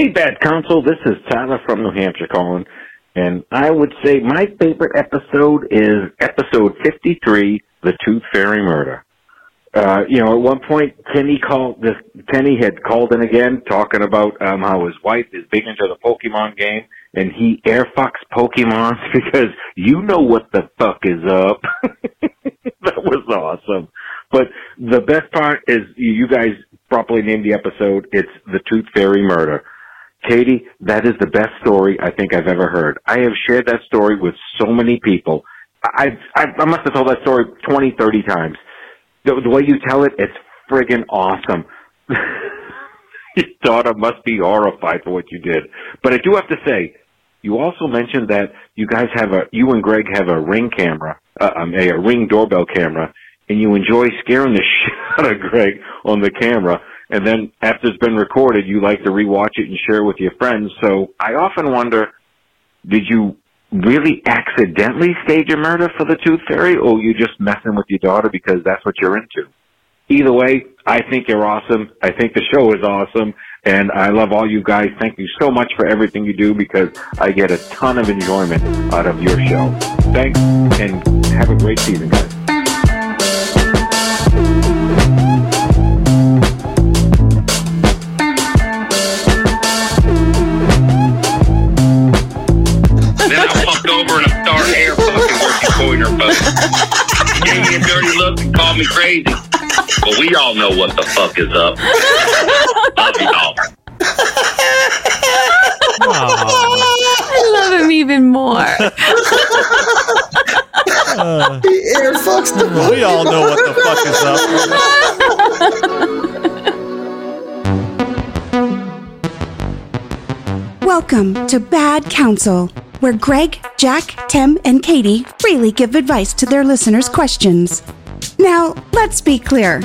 Hey, Bad Counsel, this is Tyler from New Hampshire calling, and I would say my favorite episode is episode 53, The Tooth Fairy Murder. Uh, you know, at one point, Kenny called this. Kenny had called in again, talking about um, how his wife is big into the Pokemon game, and he air fucks Pokemon because you know what the fuck is up. that was awesome. But the best part is you guys properly named the episode. It's the Tooth Fairy Murder. Katie, that is the best story I think I've ever heard. I have shared that story with so many people. I've, I've I must have told that story twenty, thirty times the, the way you tell it, it's friggin' awesome. Your daughter must be horrified for what you did. But I do have to say, you also mentioned that you guys have a, you and Greg have a ring camera, uh, um, a, a ring doorbell camera, and you enjoy scaring the shit out of Greg on the camera. And then after it's been recorded, you like to rewatch it and share it with your friends. So I often wonder, did you really accidentally stage a murder for the Tooth Fairy, or you just messing with your daughter because that's what you're into? Either way, I think you're awesome. I think the show is awesome, and I love all you guys. Thank you so much for everything you do because I get a ton of enjoyment out of your show. Thanks, and have a great season, guys. Look and called me crazy. But we all know what the fuck is up. Love y'all. I love him even more. Uh, he air fucks the We all know what the fuck is up. Welcome to Bad Counsel where Greg, Jack, Tim, and Katie freely give advice to their listeners' questions. Now, let's be clear.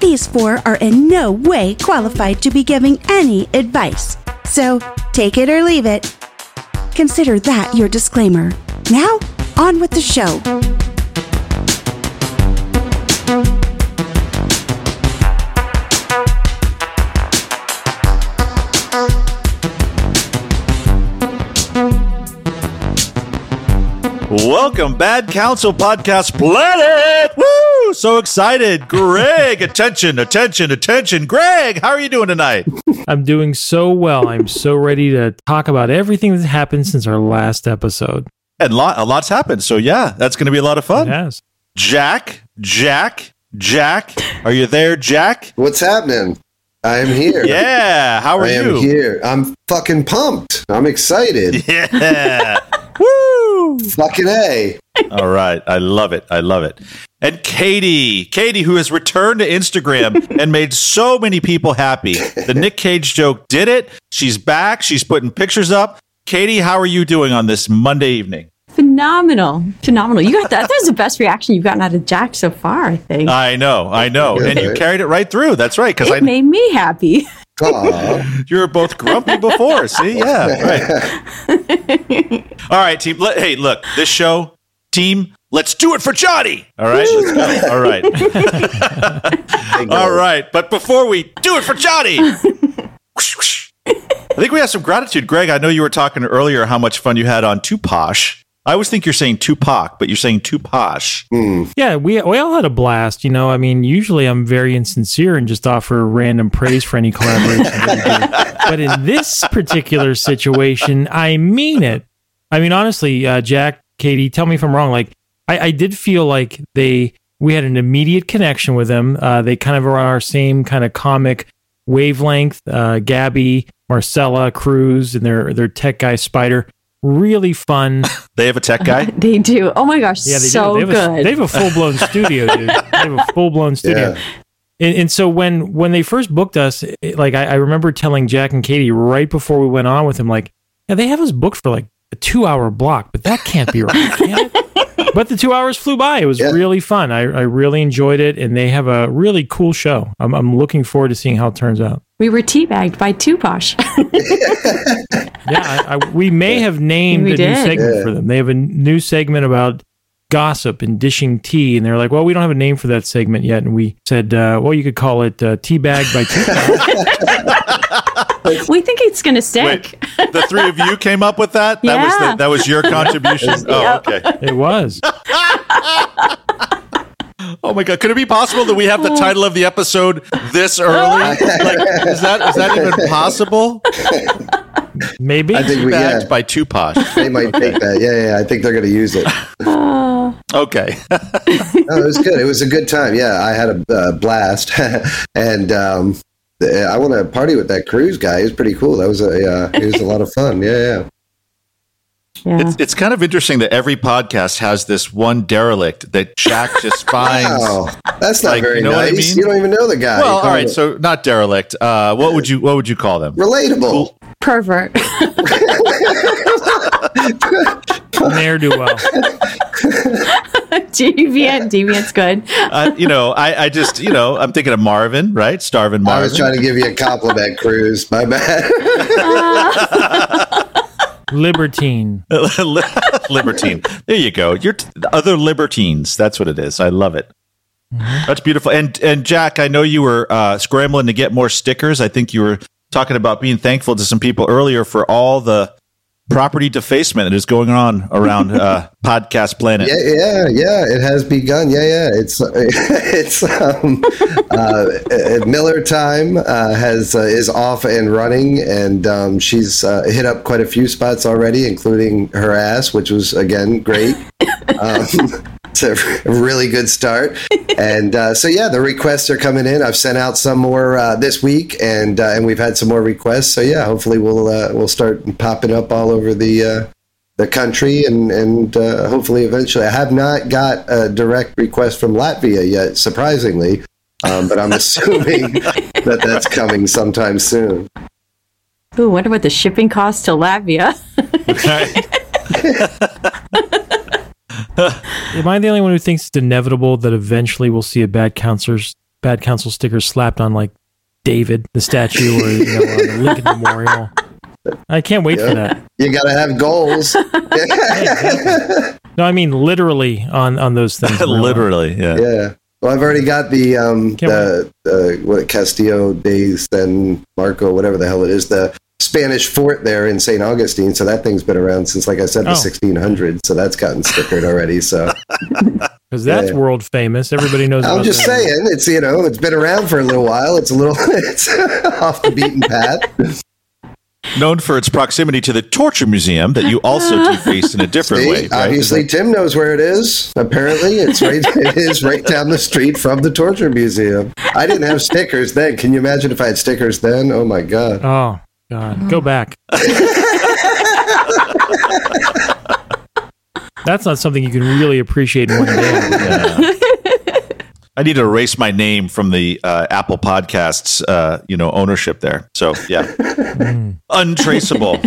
These four are in no way qualified to be giving any advice, so take it or leave it. Consider that your disclaimer. Now, on with the show. Welcome, Bad Counsel Podcast Planet. Woo! So excited. Greg, attention, attention, attention. Greg, how are you doing tonight? I'm doing so well. I'm so ready to talk about everything that's happened since our last episode. And lot, a lot's happened. So, yeah, that's going to be a lot of fun. Yes. Jack, Jack, Jack, are you there, Jack? What's happening? I am here. Yeah. How are I you? I am here. I'm fucking pumped. I'm excited. Yeah. Woo! Fucking A. All right. I love it. I love it. And Katie, Katie, who has returned to Instagram and made so many people happy. The Nick Cage joke did it. She's back. She's putting pictures up. Katie, how are you doing on this Monday evening? Phenomenal. Phenomenal. You got that. That was the best reaction you've gotten out of Jack so far, I think. I know. I know. and you carried it right through. That's right. Because I made me happy. you were both grumpy before. See? Yeah. Right. All right, team. Let, hey, look, this show, team, let's do it for Johnny. All right. Let's go. All right. All right. But before we do it for Johnny, I think we have some gratitude. Greg, I know you were talking earlier how much fun you had on Tuposh. I always think you're saying Tupac, but you're saying Tuposh. Mm. Yeah, we we all had a blast. You know, I mean, usually I'm very insincere and just offer random praise for any collaboration. but in this particular situation, I mean it. I mean, honestly, uh, Jack, Katie, tell me if I'm wrong. Like, I, I did feel like they we had an immediate connection with them. Uh, they kind of are on our same kind of comic wavelength. Uh, Gabby, Marcella, Cruz, and their their tech guy Spider really fun. They have a tech guy. they do. Oh my gosh, yeah, they so do. They have good. A, they have a full blown studio, dude. They have a full blown studio. Yeah. And, and, so when when they first booked us, it, like I, I, remember telling Jack and Katie right before we went on with him, like, yeah, they have us booked for like a two hour block, but that can't be right. But the two hours flew by. It was yeah. really fun. I, I really enjoyed it, and they have a really cool show. I'm, I'm looking forward to seeing how it turns out. We were teabagged by Tuposh. yeah, I, I, we may have named we a did. new segment yeah. for them. They have a new segment about gossip and dishing tea, and they're like, "Well, we don't have a name for that segment yet," and we said, uh, "Well, you could call it uh, Teabag by Teabag." we think it's going to stick. Wait, the three of you came up with that? That was the, that was your contribution. Oh, okay. it was. Oh my god, could it be possible that we have the title of the episode this early? Like, is that is that even possible? Maybe. I think we, Bagged yeah, by Tupac. they might take that. Yeah, yeah, I think they're going to use it. Okay. No, it was good. It was a good time. Yeah, I had a uh, blast, and um, the- I want to party with that cruise guy. He was pretty cool. That was a uh, it was a lot of fun. Yeah, yeah. Yeah. It's it's kind of interesting that every podcast has this one derelict that Jack just finds. Wow, that's not Like, very you know what I nice. mean? You don't even know the guy. Well, You all call right, him so not derelict. Uh, what would you what would you call them? relatable. Pervert. Ne'er do well. Deviant. Deviant's good. Uh, you know, I, I just you know I'm thinking of Marvin, right? Starving Marvin. I was trying to give you a compliment, Cruz. My bad. Libertine. Libertine. There you go. You're t- other libertines. That's what it is. I love it. That's beautiful. And and Jack, I know you were uh, scrambling to get more stickers. I think you were talking about being thankful to some people earlier for all the property defacement that is going on around uh, Podcast Planet. Yeah, yeah, yeah. It has begun. Yeah, yeah. It's it's um, uh, uh, Miller time uh, has uh, is off and running, and um, she's uh, hit up quite a few spots already, including her ass, which was again great. Um, it's a really good start, and uh, so yeah, the requests are coming in. I've sent out some more uh, this week, and uh, and we've had some more requests. So yeah, hopefully we'll uh, we'll start popping up all over the. Uh, the country and and uh, hopefully eventually. I have not got a direct request from Latvia yet, surprisingly, um, but I'm assuming that that's coming sometime soon. Ooh, wonder what the shipping costs to Latvia. Am I the only one who thinks it's inevitable that eventually we'll see a bad counselor's bad counsel sticker slapped on like David, the statue, or you know, on the Lincoln Memorial? I can't wait for that. You got to have goals. No, I mean literally on on those things. Literally, yeah. yeah. Well, I've already got the um Can't the uh, what Castillo de San Marco, whatever the hell it is, the Spanish fort there in St. Augustine. So that thing's been around since, like I said, the Oh. 1600s. So that's gotten stickered already. So because that's Yeah. world famous. Everybody knows. I'm about just that. saying, it's you know, it's been around for a little while. It's a little, it's off the beaten path. Known for its proximity to the Torture Museum that you also defaced in a different See, way. Right? obviously, Tim knows where it is. Apparently, it's right. it is right down the street from the torture museum. I didn't have stickers then. Can you imagine if I had stickers then? Oh my god! Oh God, go back. That's not something you can really appreciate in one day. I need to erase my name from the uh, Apple Podcasts, uh, you know, ownership there. So yeah, untraceable.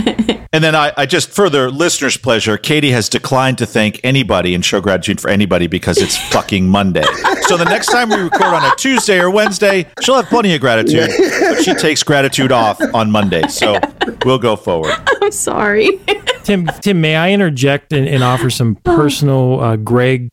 And then I, I just further listeners' pleasure. Katie has declined to thank anybody and show gratitude for anybody because it's fucking Monday. So the next time we record on a Tuesday or Wednesday, she'll have plenty of gratitude, but she takes gratitude off on Monday. So we'll go forward. I'm sorry. Tim, Tim, may I interject and, and offer some personal uh, Greg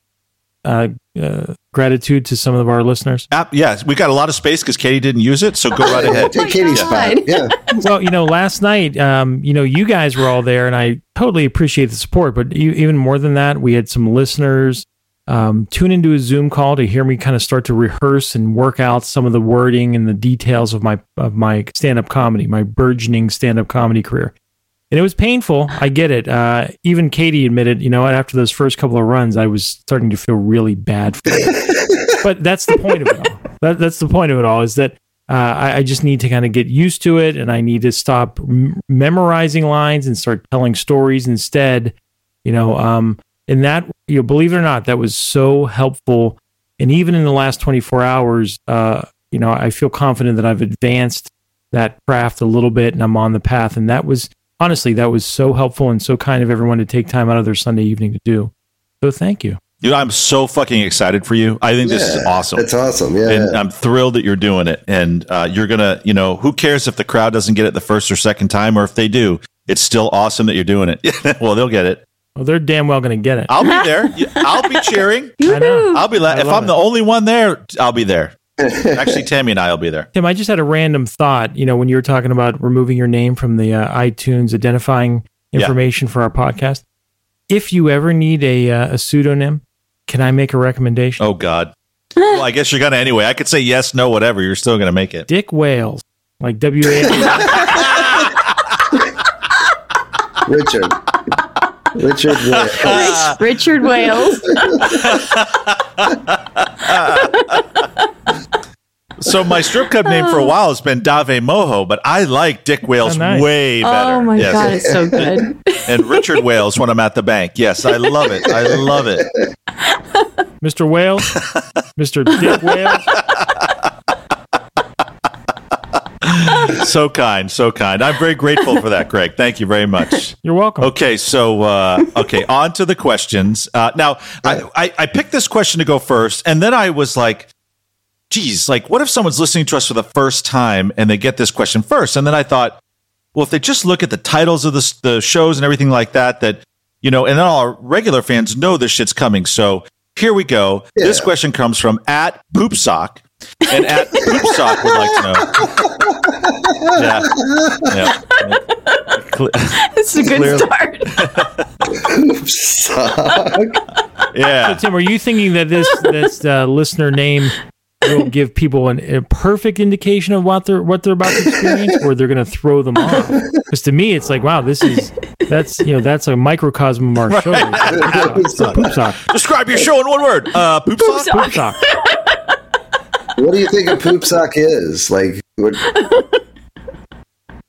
uh, uh, gratitude to some of our listeners? App, yes, we got a lot of space because Katie didn't use it. So go right ahead. Take Katie's God. spot. Yeah, well, you know, last night, um, you know, you guys were all there, and I totally appreciate the support. But e- even more than that, we had some listeners um, tune into a Zoom call to hear me kind of start to rehearse and work out some of the wording and the details of my of my stand up comedy, my burgeoning stand up comedy career. And it was painful. I get it. Uh, even Katie admitted, you know after those first couple of runs, I was starting to feel really bad for it. but that's the point of it all. That, that's the point of it all is that uh, I, I just need to kind of get used to it and I need to stop m- memorizing lines and start telling stories instead. You know, um, and that, you know, believe it or not, that was so helpful. And even in the last 24 hours, uh, you know, I feel confident that I've advanced that craft a little bit and I'm on the path. And that was honestly, that was so helpful and so kind of everyone to take time out of their Sunday evening to do. So thank you. You know, I'm so fucking excited for you. I think this is awesome. It's awesome. Yeah, and. I'm thrilled that you're doing it. And uh, you're gonna, you know, who cares if the crowd doesn't get it the first or second time, or if they do, it's still awesome that you're doing it. well, they'll get it. Well, they're damn well going to get it. I'll be there. I'll be cheering. I know. I'll be. La- if I'm it. the only one there, I'll be there. Actually, Tammy and I will be there. Tim, I just had a random thought. You know, when you were talking about removing your name from the uh, iTunes identifying Yeah. information for our podcast, if you ever need a, uh, a pseudonym, can I make a recommendation? Oh God. Well, I guess you're gonna anyway. I could say yes, no, whatever. You're still gonna make it. Dick Wales, like W A. Richard. Richard Wales. Richard Wales. So my strip club name for a while has been Dave Moho, but I like Dick Wales Oh, nice. way better. Oh my Yes. god, it's so good. And Richard Wales when I'm at the bank. Yes, I love it. I love it. Mr. Wales, Mr. Dick Wales. So kind, so kind. I'm very grateful for that, Greg. Thank you very much. You're welcome. Okay, so uh, okay, on to the questions. Uh, now, I, I I picked this question to go first, and then I was like, "Geez, like, what if someone's listening to us for the first time and they get this question first? And then I thought, well, if they just look at the titles of the the shows and everything like that, that you know, and then all our regular fans know this shit's coming. So here we go. This question comes from at Poopsock, and at Poopsock would like to know. Yeah, yeah. Cle- It's a good Clearly. start. Suck. Yeah. So, Tim, are you thinking that this this uh, listener name will give people an, a perfect indication of what they're what they're about to experience, or they're going to throw them off? Because to me, it's like, wow, this is that's you know that's a microcosm of our show. It's a poop sock. Describe your show in one word. Uh, poop sock? Poop sock. What do you think a poop sock is? Like, what,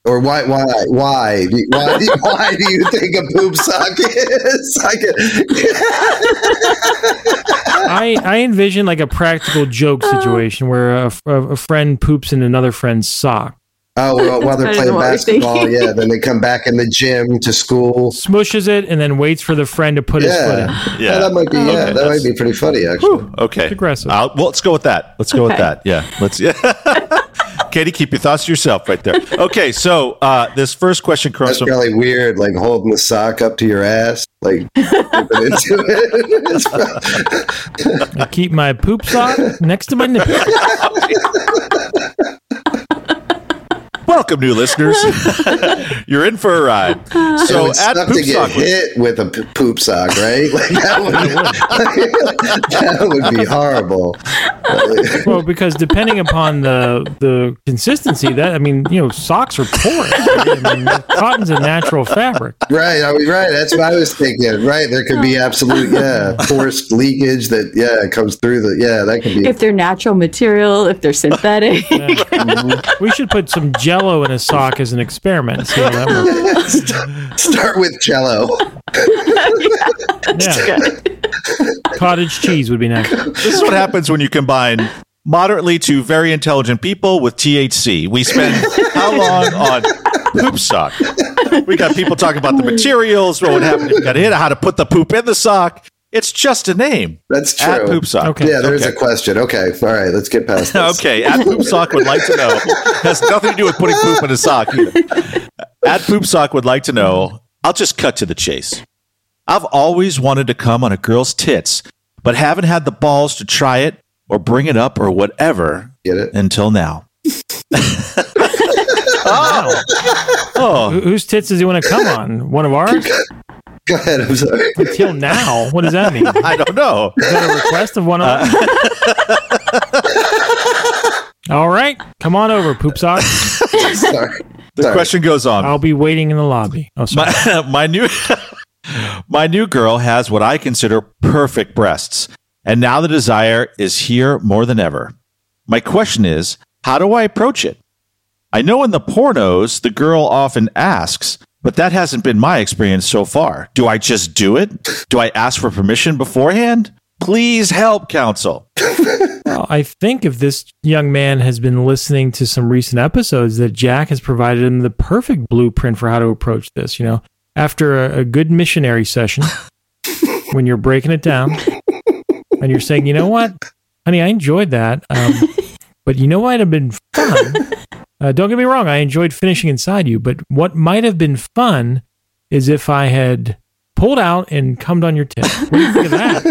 or why, why, why, do- why, do- why do you think a poop sock is? I I I envision like a practical joke situation where a, a, a friend poops in another friend's sock, oh, well, while they're playing know what we're basketball, yeah, then they come back in the gym to school. smushes it, and then waits for the friend to put his foot in. Yeah, Yeah. that might be. Yeah, Okay, that might be pretty funny, actually. Okay. aggressive. Uh, well, let's go with that. Let's go with that. Yeah. Let's. Yeah. Katie, keep your thoughts to yourself right there. Okay. So uh, this first question comes That's from. probably weird, like holding the sock up to your ass, like into it. Probably- I keep my poop sock next to my nipple. Welcome, new listeners. You're in for a ride. So would at poop to get sock, hit with a p- poop sock, right? Like that would, that would be horrible. Well, because depending upon the the consistency, that I mean, you know, socks are porous. Right? I mean, cotton's a natural fabric. Right, I mean, right. That's what I was thinking. Right, there could be absolute, yeah, forced leakage that, yeah, comes through the, yeah, that could be. if they're natural material, if they're synthetic. We should put some Jello in a sock as an experiment. See how that works. Start with Jello. Yeah, cottage cheese would be next. this is what happens when you combine moderately to very intelligent people with THC. We spend how long on poop sock? We got people talking about the materials, what would happen if you got hit, how to put the poop in the sock. It's just a name. That's At true. poop sock. Okay. Yeah, there's Okay. a question. Okay, all right, let's get past this. Okay, at Poop Sock would like to know. Has nothing to do with putting poop in a sock. Either. At Poop Sock would like to know. I'll just cut to the chase. I've always wanted to come on a girl's tits, but haven't had the balls to try it or bring it up or whatever Get it? until now. Wow. Oh, Wh- Whose tits does he want to come on? One of ours? Go ahead. I'm sorry. Until now, what does that mean? I don't know. Is that a request of one of us? Uh. All right, come on over, poop sock. sorry. The Sorry. question goes on. I'll be waiting in the lobby. Oh, sorry. my, my new my new girl has what I consider perfect breasts, and now the desire is here more than ever. My question is, how do I approach it? I know in the pornos the girl often asks, but that hasn't been my experience so far. Do I just do it? Do I ask for permission beforehand? Please help, counsel. Well, I think if this young man has been listening to some recent episodes, that Jack has provided him the perfect blueprint for how to approach this. You know, after a, a good missionary session, when you're breaking it down and you're saying, you know what, honey, I enjoyed that, um, but you know what would have been fun? Uh, don't get me wrong, I enjoyed finishing inside you, but what might have been fun is if I had pulled out and cummed on your tip. What do you think of that?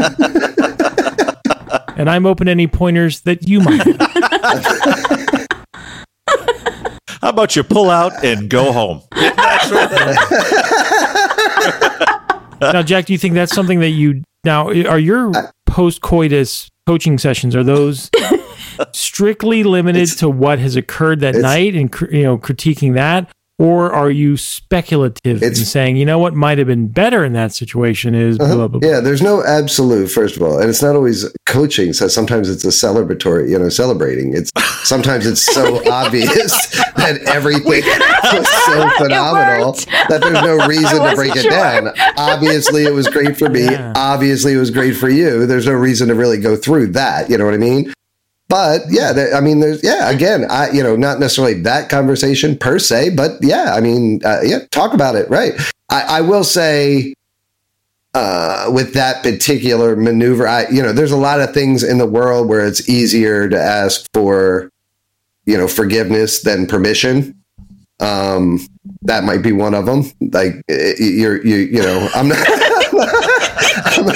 and I'm open to any pointers that you might have. How about you pull out and go home? Now, Jack, do you think that's something that you now are your post coitus coaching sessions? Are those strictly limited to what has occurred that night and you know critiquing that, or are you speculative and It's- saying you know what might have been better in that situation is blah blah blah? Uh-huh. Yeah, there's no absolute, first of all, and it's not always coaching. So sometimes it's a celebratory, you know, celebrating. It's sometimes it's so obvious that everything was so phenomenal that there's no reason to break it down. Obviously, it was great for me. Yeah. Obviously, it was great for you. There's no reason to really go through that. You know what I mean? But yeah, there, I mean, there's yeah. Again, I you know not necessarily that conversation per se, but yeah, I mean, uh, yeah, talk about it, right? I, I will say, uh, with that particular maneuver, I you know, there's a lot of things in the world where it's easier to ask for, you know, forgiveness than permission. Um, that might be one of them. Like eh, you're you you know, I'm not. I'm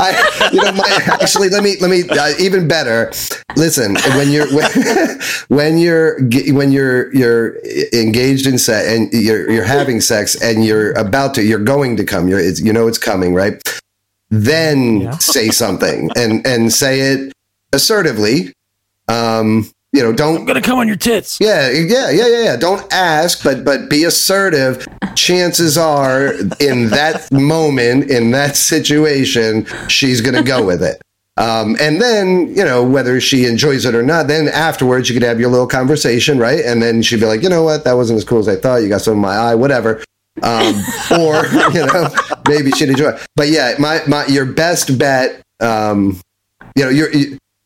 I, you know, my, actually, let me, let me, uh, even better. Listen, when you're, when, when you're, when you're, you're engaged in sex and you're, you're having sex and you're about to, you're going to come, you're, it's, you know, it's coming, right? Then Yeah. say something and, and say it assertively. Um, you know, don't I'm gonna come on your tits. yeah, yeah, yeah, yeah, yeah. Don't ask, but but be assertive. Chances are, in that moment, in that situation, she's going to go with it. Um, and then, you know, whether she enjoys it or not, then afterwards you could have your little conversation, right? And then she'd be like, you know what, that wasn't as cool as I thought. You got some in my eye, whatever. Um, or you know, maybe she'd enjoy. It. But yeah, my my your best bet, um, you know, your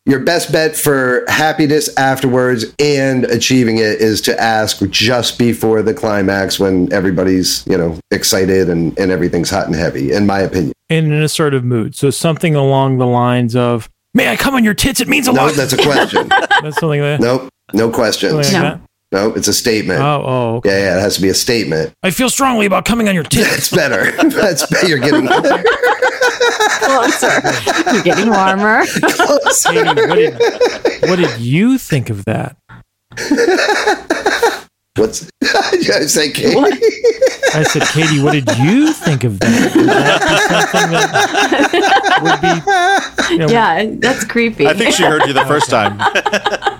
your best bet for happiness afterwards and achieving it is to ask just before the climax when everybody's you know excited and, and everything's hot and heavy in my opinion in an assertive mood. So something along the lines of, "May I come on your tits? It means a no lot." that's a question That's something that. nope no something questions like No. That. no it's a statement Oh, oh, okay. yeah yeah it has to be a statement I feel strongly about coming on your tits. that's better that's better you're getting Closer. You're getting warmer. Katie, what did, what did you think of that? what's did I say Katie? I said, Katie, what did you think of that? That be something that would be, you know, Yeah, that's creepy. I think she heard you the first time.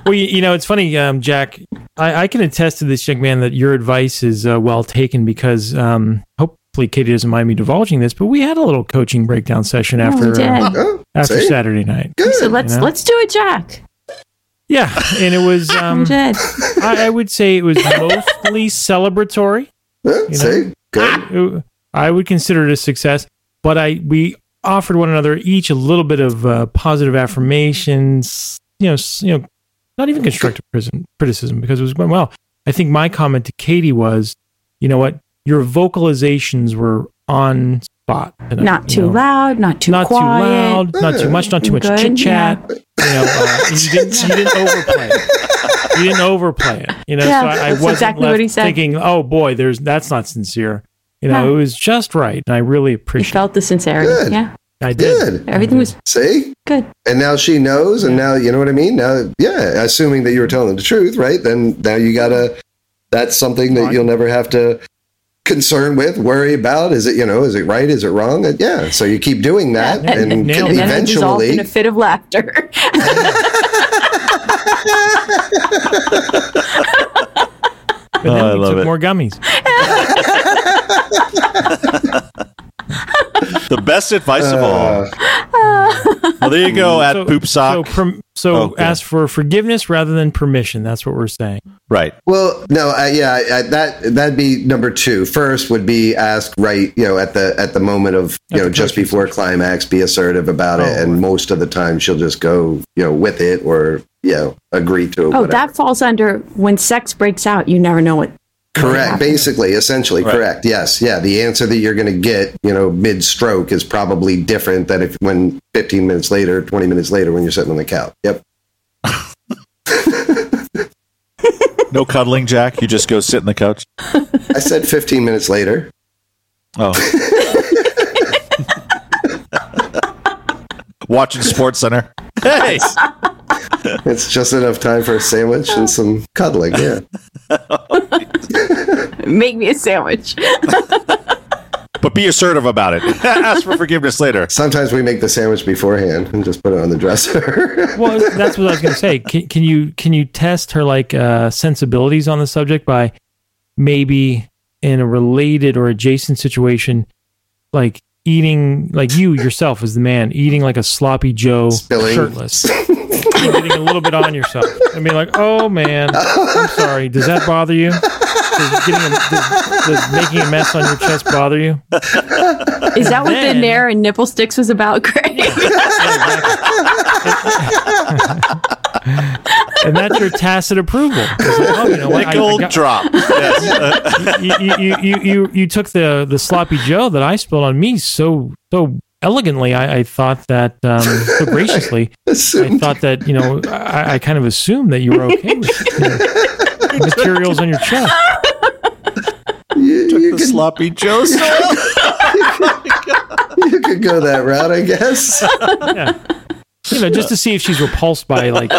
Well, you, you know, it's funny, um, Jack. I, I can attest to this young man that your advice is uh, well taken because um, hopefully Katie doesn't mind me divulging this, but we had a little coaching breakdown session Oh, after uh, oh, after see? Saturday night. So let's You know? let's do it, Jack. Yeah, and it was. Um, we did. I, I would say it was mostly celebratory. Huh? know? see good It- I would consider it a success, but I we offered one another each a little bit of uh, positive affirmations. You know, you know, not even constructive criticism, criticism because it was going well. I think my comment to Katie was, you know what, your vocalizations were on spot. tonight, Not you too know? loud, not too not quiet. too loud, not too much, not too much chit chat. You know, uh, you didn't you didn't overplay it. You didn't overplay it. You know, Yeah, so I, I wasn't exactly left what he said. thinking, oh boy, there's that's not sincere. You know, No. it was just right, and I really You appreciate. felt the sincerity. Good. Yeah, I did. good everything was see good. and now she knows and now you know what i mean now yeah assuming that you were telling the truth right then now you gotta that's something that you'll never have to concern with worry about is it you know is it right is it wrong And yeah so you keep doing that and, and, and, and it. then eventually in a fit of laughter. But then Oh, I love took it. more gummies. The best advice of all. uh, Well, there you go at so, Poop Sock. So, perm- so Okay. ask for forgiveness rather than permission. That's what we're saying. right. well no I, yeah I, I, that that'd be number two first would be ask right you know at the at the moment of you At know just coaching before climax be assertive about it Oh, and right. most of the time she'll just go you know with it or you know agree to it oh, whatever. that falls under when sex breaks out. You never know what. Correct. Basically, essentially, right. correct. Yes. Yeah. The answer that you're going to get, you know, mid stroke is probably different than if when 15 minutes later, 20 minutes later, when you're sitting on the couch. Yep. no cuddling, Jack. You just go sit in the couch. I said 15 minutes later. Oh. Watching Sports Center. Hey. It's just enough time for a sandwich and some cuddling. Yeah. Make me a sandwich. but be assertive about it. Ask for forgiveness later. Sometimes we make the sandwich beforehand and just put it on the dresser. Well, that's what I was going to say. Can, can you can you test her like uh, sensibilities on the subject by maybe in a related or adjacent situation, like eating like you yourself as the man eating like a sloppy Joe Spilling. shirtless, getting a little bit on yourself, and be like, "Oh man, I'm sorry. Does that bother you? Does, getting a, does, does making a mess on your chest bother you?" Is that what Then- the Nair and nipple sticks was about, Greg? and that's your tacit approval. It's like, oh, you know what? I- I Nickel got- drop. Yes. you, you, you, you, you took the, the sloppy Joe that I spilled on me so so elegantly. I, I thought that um, so graciously. I Assumed. thought that you know I, I kind of assumed that you were okay with you know, materials on your chest. you, you, the could, sloppy Joe. you could go that route, I guess. Yeah, you know, just to see if she's repulsed by like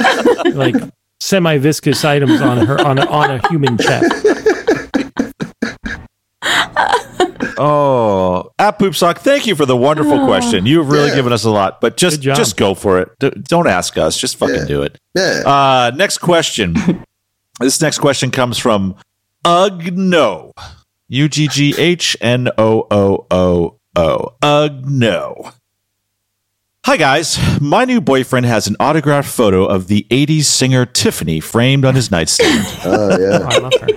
like semi viscous items on her on a, on a human chest. Oh, at Poopsock, thank you for the wonderful question. You have really Yeah. given us a lot, but just just go for it. D- don't ask us. Just fucking Yeah. do it. Yeah. Uh, next question. this next question comes from Ugno. U G G H N O O O O. Ugno. Hi guys, my new boyfriend has an autographed photo of the 80s singer Tiffany framed on his nightstand. Oh, Oh, yeah. Oh, I love her.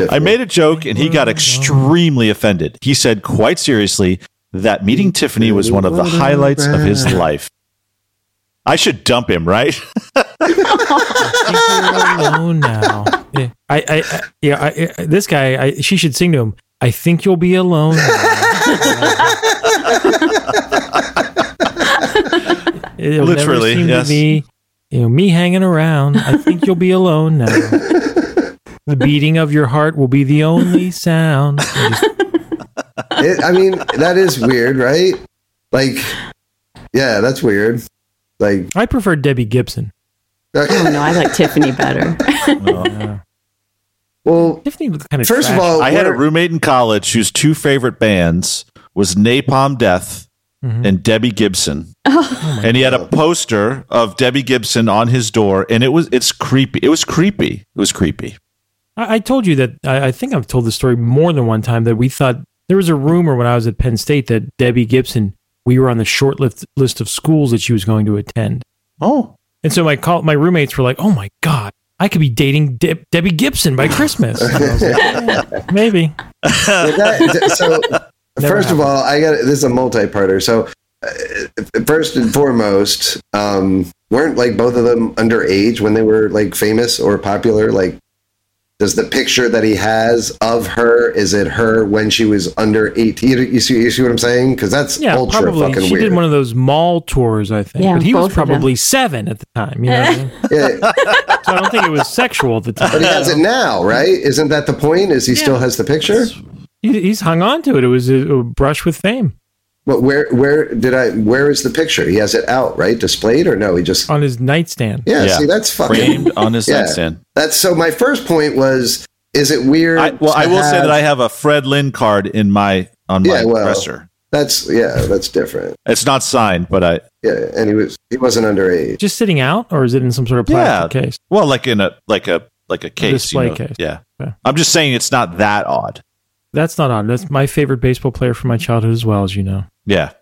yeah. I made a joke and he got oh, extremely offended. He said quite seriously that meeting Tiffany was one of the highlights of his life. I should dump him, right? think alone now. I, I, I yeah, I, I, this guy, I, she should sing to him. I think you'll be alone. now." It'll Literally, never seem yes. to be, you know, me hanging around. I think you'll be alone now. The beating of your heart will be the only sound. Just- It, I mean, that is weird, right? Like, yeah, that's weird. Like, I prefer Debbie Gibson. Oh no, I like Tiffany better. well, Tiffany was kind of first of all, I had a roommate in college whose two favorite bands was Napalm Death Mhm. and Debbie Gibson. and he had a poster of Debbie Gibson on his door, and it was it's creepy. It was creepy. It was creepy. I, I told you that I, I think I've told the story more than one time that we thought there was a rumor when I was at Penn State that Debbie Gibson, we were on the short list, list of schools that she was going to attend. Oh, And so my call, my roommates were like, "Oh my god, I could be dating De- Debbie Gibson by Christmas." And I was like, "Yeah, maybe. That- so Never first of all, I got this is a multi-parter. So uh, first and foremost, um, weren't like both of them underage when they were like famous or popular? Like, does the picture that he has of her is it her when she was under eighteen? You see, you see what I'm saying? Because that's Yeah, ultra probably. fucking She weird. did one of those mall tours, I think. Yeah, but he was both of them. probably seven at the time. You know, I mean? yeah, so I don't think it was sexual at the time. but he has it now, right? Isn't that the point? Is he still has the picture? He, he's hung on to it. It was a, a brush with fame But where where did I? Where is the picture? He has it out, right? Displayed or no? He just on his nightstand. yeah. Yeah. See, that's fucking. framed on his Yeah. nightstand. That's so. My first point was: Is it weird? I, well, I will say that I have a Fred Lynn card in my on my Yeah, well. dresser. That's yeah, that's different. It's not signed, but I Yeah, and he was he wasn't underage. Just sitting out, or is it in some sort of plastic Yeah. case? well, like in a like a like a case, display you know? case. Yeah, Okay. I'm just saying it's not that odd. That's not on. That's my favorite baseball player from my childhood, as well as you know. Yeah,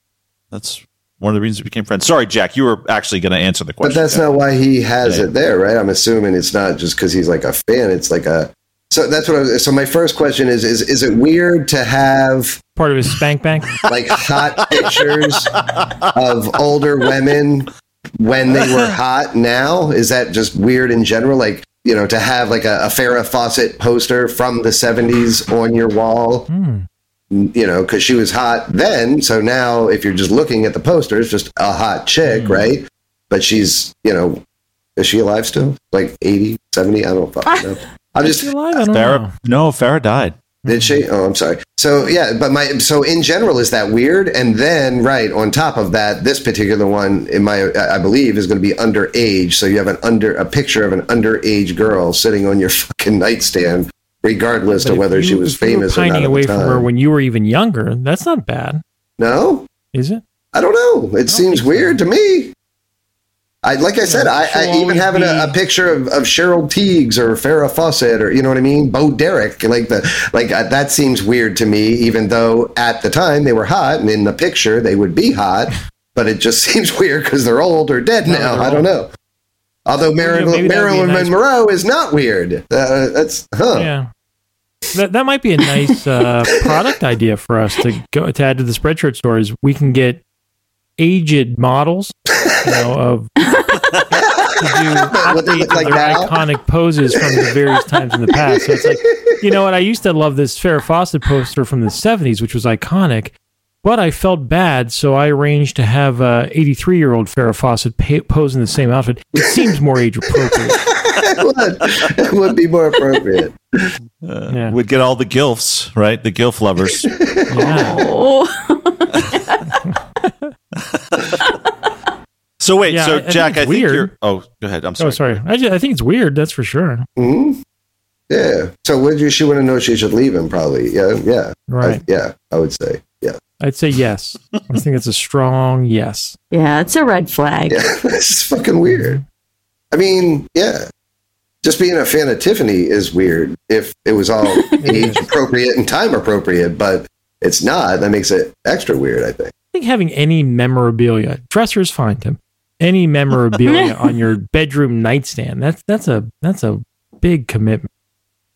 that's one of the reasons we became friends. Sorry, Jack, you were actually going to answer the question. But question. that's not why he has Yeah. it there, right? I'm assuming it's not just because he's like a fan. It's like a. So that's what I was. So my first question is: is is it weird to have Part of his spank bank. like hot pictures of older women when they were hot? Now is that just weird in general? Like you know, to have like a, a Farrah Fawcett poster from the '70s on your wall. Hmm. you know, because she was hot then. So now, if you're just looking at the poster, it's just a hot chick, right? But she's, you know, is she alive still? Like 80, 70? I don't fucking know. I'm Is he just, alive? I don't know. Farrah, no, Farrah died. Did she? Oh, I'm sorry. So yeah, but my so in general is that weird? And then right on top of that, this particular one, in my I believe, is going to be underage. So you have an under a picture of an underage girl sitting on your fucking nightstand, regardless But of whether you- she was if you were famous or not. away from her when you were even younger. That's not bad, No, is it? I don't know. It seems weird to me. I like I said, I, I even having a, a picture of, of Cheryl Tiegs or Farrah Fawcett or you know what I mean, Bo Derek, like the like uh, that seems weird to me. Even though at the time they were hot and in the picture they would be hot, but it just seems weird because they're old or dead No, now. I don't know. Although Marilyn, maybe that would be a Marilyn nice- Monroe is not weird. Uh, that's huh. Yeah. That, that might be a nice uh, product idea for us to go to add to the spreadshirt stories. We can get aged models, you know, of to do What they update like their now? iconic poses from the various times in the past. So it's like, you know what? I used to love this Farrah Fawcett poster from the '70s, which was iconic. But I felt bad, so I arranged to have uh, 83 year old Farrah Fawcett pa- pose in the same outfit. It seems more age appropriate. it, would, it would be more appropriate. Yeah. We'd get all the gilfs, right? The gilf lovers. Yeah. Oh, So wait, Yeah, so I- I think Jack, I think weird. you're. Oh, go ahead. I'm sorry. Oh, sorry. I, ju- I think it's weird. That's for sure. hmm Yeah. So would you? She wouldn't know she should leave him. Probably. Yeah. Yeah. Right. I, yeah. I would say. Yeah. I'd say yes. I think it's a strong yes. yeah, it's a red flag. Yeah. this is fucking weird. I mean, yeah. Just being a fan of Tiffany is weird if it was all age appropriate and time appropriate, but it's not. That makes it extra weird, I think. I think having any memorabilia, dressers fine, Tim. Any memorabilia on your bedroom nightstand, that's that's a that's a big commitment,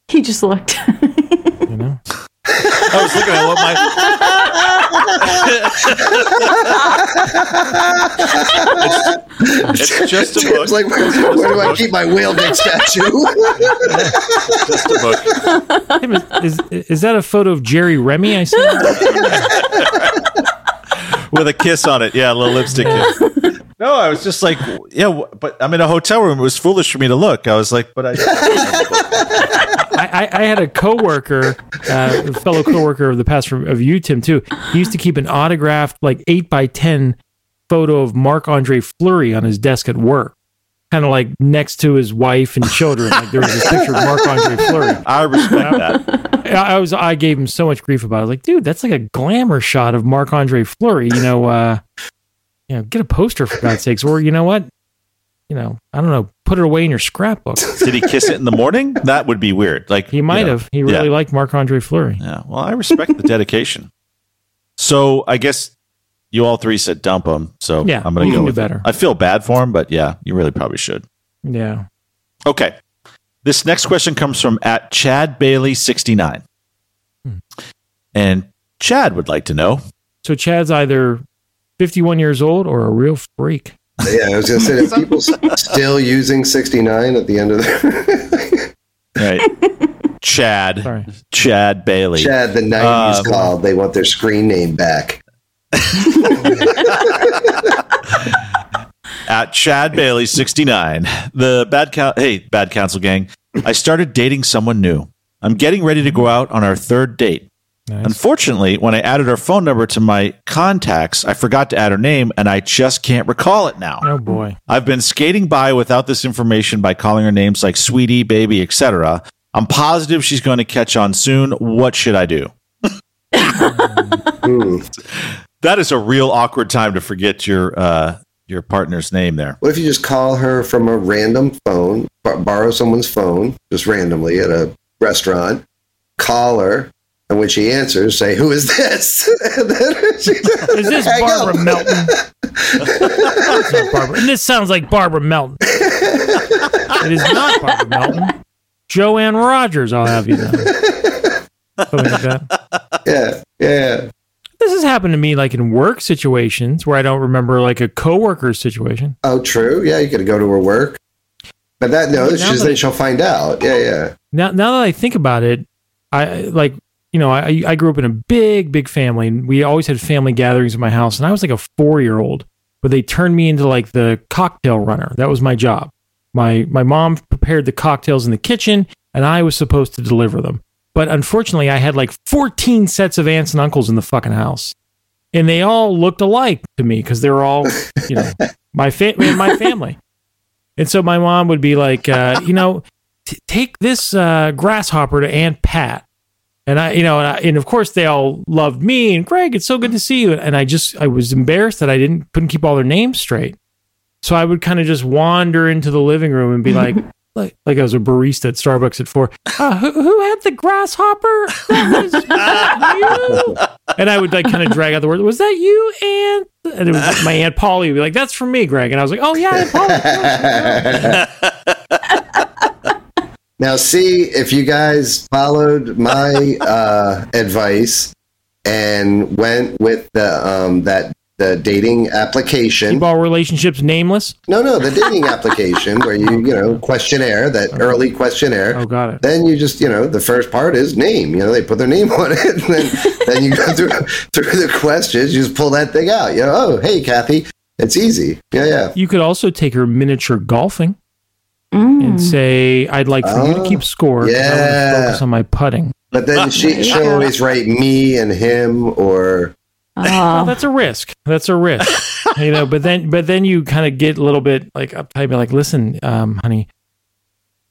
He just looked. you know? I was looking at what my. it's, it's just a book. It's like, where, where do I keep my whale dick statue? just a book. Tim, is, is, is that a photo of Jerry Remy I see? With a kiss on it. Yeah, a little lipstick kiss. No, I was just like, yeah, but I'm in a hotel room. It was foolish for me to look. I was like, but I. I, I, I had a coworker, uh, a fellow coworker of the past from, of you, Tim, too. He used to keep an autographed, like eight by ten photo of Marc Andre Fleury on his desk at work, kind of like next to his wife and children. Like there was this picture of Marc Andre Fleury. I respect that. I I was I gave him so much grief about it. Like, dude, that's like a glamour shot of Marc Andre Fleury. You know, uh, you know, get a poster for God's sakes, or you know what, you know, I don't know, put it away in your scrapbook. Did he kiss it in the morning? That would be weird. Like He might you know, have. He really yeah. liked Marc Andre Fleury. Yeah. Well, I respect the dedication. So I guess you all three said dump him. So Yeah, I'm going to go can do with it. better. I feel bad for him, but yeah, you really probably should. Yeah. Okay. This next question comes from at Chad Bailey 69. Hmm. And Chad would like to know So Chad's either 51 years old or a real freak. yeah, I was going to say, are people still using 69 at the end of the. Right. Chad. Sorry. Chad Bailey. Chad, the 90s Um, called. They want their screen name back. At Chad Bailey 69. The bad cow hey, bad counsel gang. I started dating someone new. I'm getting ready to go out on our third date. Nice. Unfortunately, when I added her phone number to my contacts, I forgot to add her name and I just can't recall it now. Oh boy. I've been skating by without this information by calling her names like sweetie, baby, etc. I'm positive she's going to catch on soon. What should I do? Hmm. That is a real awkward time to forget your uh, your partner's name there. What if you just call her from a random phone, b- borrow someone's phone just randomly at a restaurant, call her, and when she answers, say, "Who is this?" and then she Is this hang up. Barbara Melton? Barbara. And this sounds like Barbara Melton. it is not Barbara Melton. Joanne Rogers, I'll have you know. Something like that. Yeah, yeah. This has happened to me like in work situations where I don't remember like a coworker situation. Oh, true. Yeah, you got to go to her work. But that no, Now she's that- then she'll find out. Yeah, yeah. Now, now that I think about it, I like you know I I grew up in a big big family and we always had family gatherings at my house and I was like a four year old, but they turned me into like the cocktail runner. That was my job. My my mom prepared the cocktails in the kitchen and I was supposed to deliver them. But unfortunately, I had like 14 sets of aunts and uncles in the fucking house. And they all looked alike to me because they were all, you know, my, fa- my family. And so my mom would be like, uh, you know, t- take this uh, grasshopper to Aunt Pat. And I, you know, and, I, and of course they all loved me and Greg. It's so good to see you. And I just, I was embarrassed that I didn't couldn't keep all their names straight. So I would kind of just wander into the living room and be like, like, like I was a barista at Starbucks at four. Uh, who, who had the grasshopper? That was you. And I would like kind of drag out the word. Was that you, Aunt? And it was my Aunt Polly would be like, "That's for me, Greg." And I was like, "Oh yeah, Aunt Polly." Now, see if you guys followed my uh, advice and went with the um, that the dating application. Keep all relationships nameless. No, no, the dating application where you you know questionnaire that early questionnaire. Oh, got it. Then you just you know the first part is name. You know they put their name on it, and then then you go through through the questions. You just pull that thing out. You know, oh hey Kathy, it's easy. Yeah, yeah. You could also take her miniature golfing mm. and say, "I'd like for you to Oh, keep score. 'cause I wanna yeah. focus on my putting." But then ah, she she'll always write me and him or Well, Oh, that's a risk. That's a risk. you know, but then but then you kind of get a little bit like uptight, be like, listen, um, honey,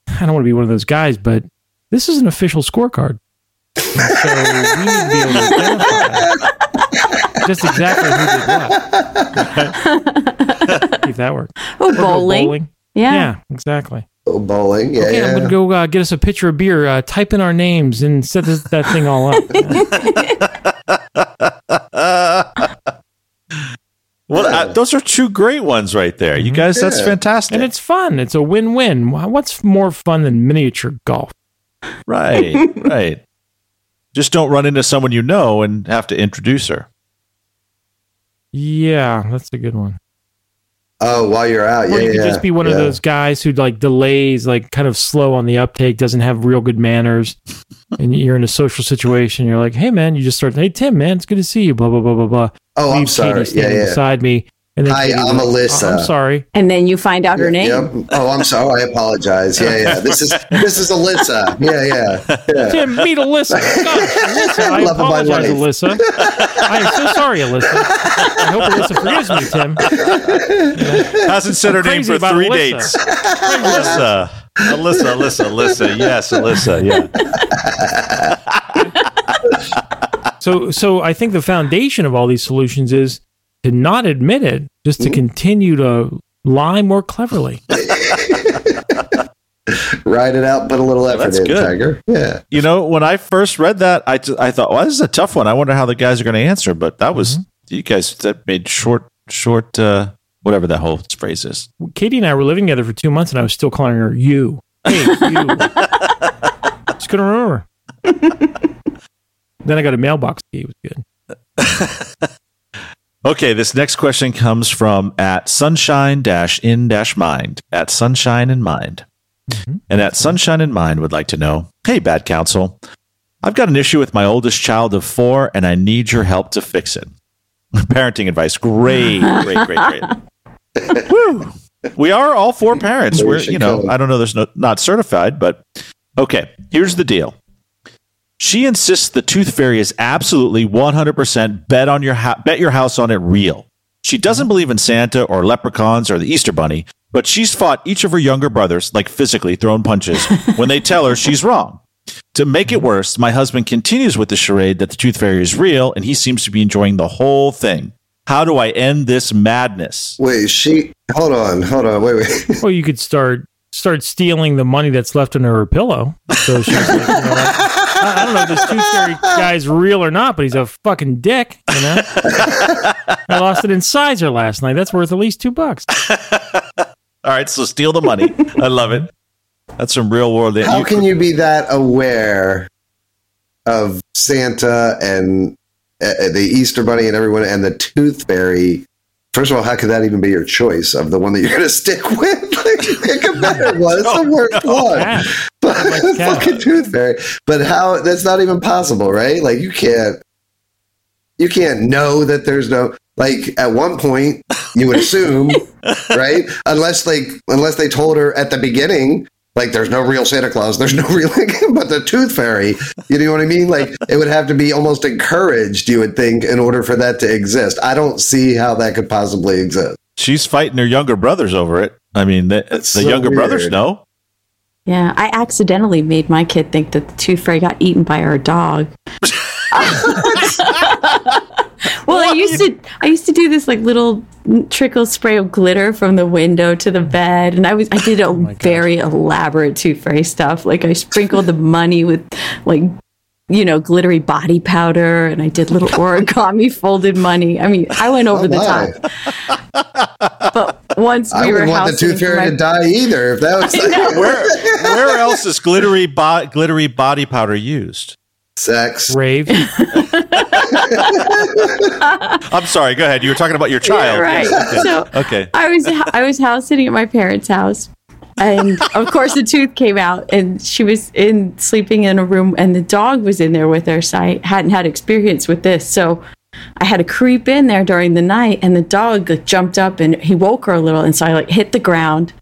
I don't want to be one of those guys, but this is an official scorecard. so we need to be able to identify just exactly who did what. if that worked. oh Or go bowling. Yeah. Yeah. exactly. oh, bowling. Yeah, Okay, yeah. I'm gonna go uh, get us a pitcher of beer. Uh, type in our names and set this, that thing all up. Well, uh, those are two great ones right there. You guys, that's fantastic. and it's fun. It's a win-win. What's more fun than miniature golf? right, right. Just don't run into someone you know and have to introduce her. Yeah, that's a good one. Oh, while you're out, yeah, you could yeah, just be one of those guys who like delays, like kind of slow on the uptake, doesn't have real good manners, and you're in a social situation. You're like, "Hey, man," you just start, "Hey, Tim, man, it's good to see you." Blah blah blah blah blah. Oh, I'm sorry. Katie standing Yeah, yeah. beside me, Hi, I'm like, oh, Alyssa. "Oh, I'm sorry. And then you find out her name. Yep. Oh, I'm sorry. I apologize. Yeah, yeah. This is this is Alyssa. Yeah, yeah. yeah. Tim, meet Alyssa. Gosh, Alyssa, I Love of my apologize. Alyssa. I am so sorry, Alyssa. I hope Alyssa forgives me, Tim. Hasn't said her name for three Alyssa. dates. Alyssa. Alyssa, Alyssa, Alyssa. Yes, Alyssa. Yeah. So, so I think the foundation of all these solutions is to not admit it, just Mm-hmm. to continue to lie more cleverly. Ride it out. Put a little effort that's in, good. Tiger. Yeah. You know, when I first read that, I, t- I thought, well, this is a tough one. I wonder how the guys are going to answer. But that was, you guys that made short, short, uh, whatever that whole phrase is. Katie and I were living together for two months, and I was still calling her you. Hey, you. Just couldn't remember. then I got a mailbox key. It was good. Okay, this next question comes from at sunshine dash in dash mind at sunshine in mind. Mm-hmm. And at sunshine in mind would like to know, hey, bad counsel, I've got an issue with my oldest child of four and I need your help to fix it. Parenting advice. Great, great, great, great. Woo. We are all four parents. We We're, you know. I don't know, there's no, not certified, but okay, here's the deal. She insists the tooth fairy is absolutely 100% bet on your ha- bet your house on it real. She doesn't believe in Santa or leprechauns or the Easter bunny, but she's fought each of her younger brothers like physically throwing punches when they tell her she's wrong. To make it worse, my husband continues with the charade that the tooth fairy is real and he seems to be enjoying the whole thing. How do I end this madness? Wait, she. Hold on. Hold on. Wait, wait. Well, you could start start stealing the money that's left under her pillow. So she's like, you know what? I, I don't know if this tooth fairy guy's real or not, but he's a fucking dick. You know, I lost it incisor last night. That's worth at least two bucks. All right, so steal the money. I love it. That's some real world. How can you be that aware of Santa and uh, the Easter Bunny and everyone and the Tooth Fairy? First of all, how could that even be your choice of the one that you're going to stick with? Like, pick a better one. It's the worst one. Cat. But like fucking Tooth Fairy. But how? That's not even possible, right? Like you can't. You can't know that there's no like at one point you would assume right unless like unless they told her at the beginning Like there's no real Santa Claus, there's no real, but the Tooth Fairy, you know what I mean? Like it would have to be almost encouraged, you would think, in order for that to exist. I don't see how that could possibly exist. She's fighting her younger brothers over it. I mean, the, the so younger brothers weird. know. Yeah, I accidentally made my kid think that the tooth fairy got eaten by our dog. well, I used to I used to do this like little trickle spray of glitter from the window to the bed, and I was I did a very elaborate tooth fairy stuff. Like I sprinkled the money with like you know glittery body powder, and I did little origami folded money. I mean, I went over Oh, the top. But once we I were wouldn't want the Tooth Fairy my to die either if that was Where where else is glittery bo- glittery body powder used? sex. Rave. I'm sorry. Go ahead. You were talking about your child. Yeah, right. Yes, So Okay. okay. I was I was house sitting at my parents' house, and of course the tooth came out, and she was in sleeping in a room, and the dog was in there with her. So I hadn't had experience with this, so I had to creep in there during the night, and the dog like, jumped up and he woke her a little, and so I like hit the ground.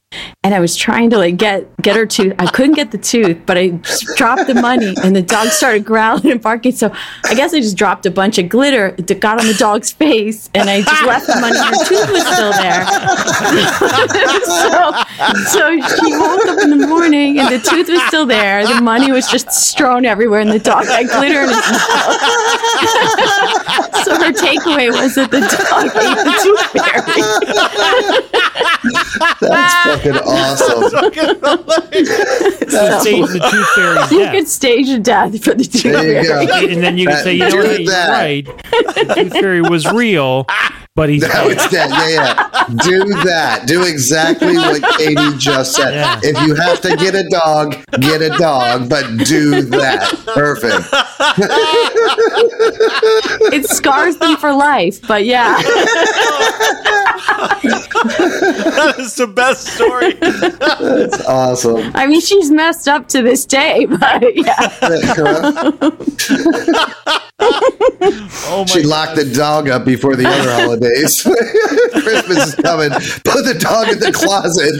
And I was trying to like get get her tooth. I couldn't get the tooth, but I dropped the money, and the dog started growling and barking. So I guess I just dropped a bunch of glitter that got on the dog's face, and I just left the money. Her tooth was still there. so, so she woke up in the morning, and the tooth was still there. The money was just strewn everywhere, and the dog had glitter in his mouth. so her takeaway was that the dog ate the tooth fairy. That's fucking awesome. So stage the tooth fairy's You death. could stage a death for the tooth There you fairy. go. and then you can That- say, you know do what, you're that. right. The tooth fairy was real, but he's Now it's dead. Yeah, yeah. Do that. Do exactly what Katie just said. Yeah. If you have to get a dog, get a dog, but do that. Perfect. It scars them for life, but yeah. That is the best story. That's awesome. I mean, she's messed up to this day, but yeah. Oh my she locked the dog up before the other holidays. Christmas is coming. Put the dog in the closet.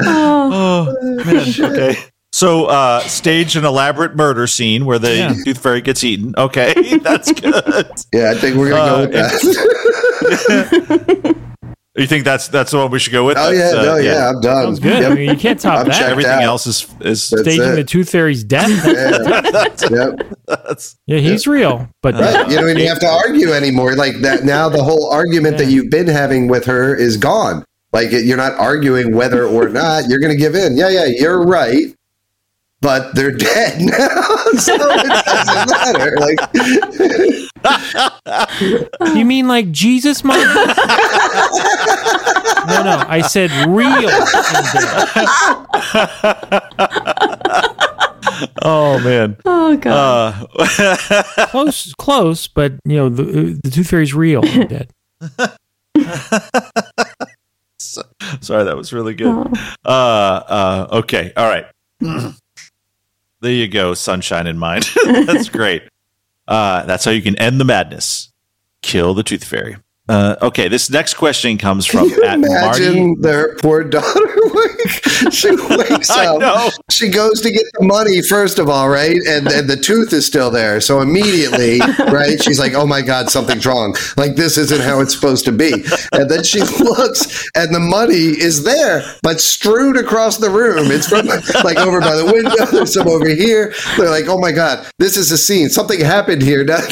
Oh man. Okay. So uh stage an elaborate murder scene where the Yeah. tooth fairy gets eaten. Okay. That's good. Yeah, I think we're gonna Uh, go with that. You think that's that's the one we should go with? oh yeah, uh, no, yeah, I'm done. Sounds good. I mean, you can't top I'm that. Everything out. else is is That's Staging it. the tooth fairy's death. Yeah. Yep. that's Yeah, he's real, but Right. You don't even have to argue anymore. Like that now the whole argument that you've been having with her is gone. Like you're not arguing whether or not you're going to give in. Yeah, yeah, you're right. But they're dead now, so it doesn't matter. Like, you mean like Jesus, mom? no, no, I said real. oh man. Oh god. Uh Close, close, but you know the the tooth fairy's real. and Dead. sorry, that was really good. Oh. Uh uh okay. All right. there you go, sunshine in mind. that's great. Uh that's how you can end the madness. Kill the tooth fairy. Uh, okay, this next question comes from can you at Marty. imagine their poor daughter? Like, she wakes I up. know. She goes to get the money first of all, right? And and the tooth is still there. So immediately, right? She's like, "Oh my god, something's wrong. Like this isn't how it's supposed to be." And then she looks, and the money is there, but strewn across the room. It's from like over by the window. There's some over here. They're like, "Oh my god, this is a scene. Something happened here." You got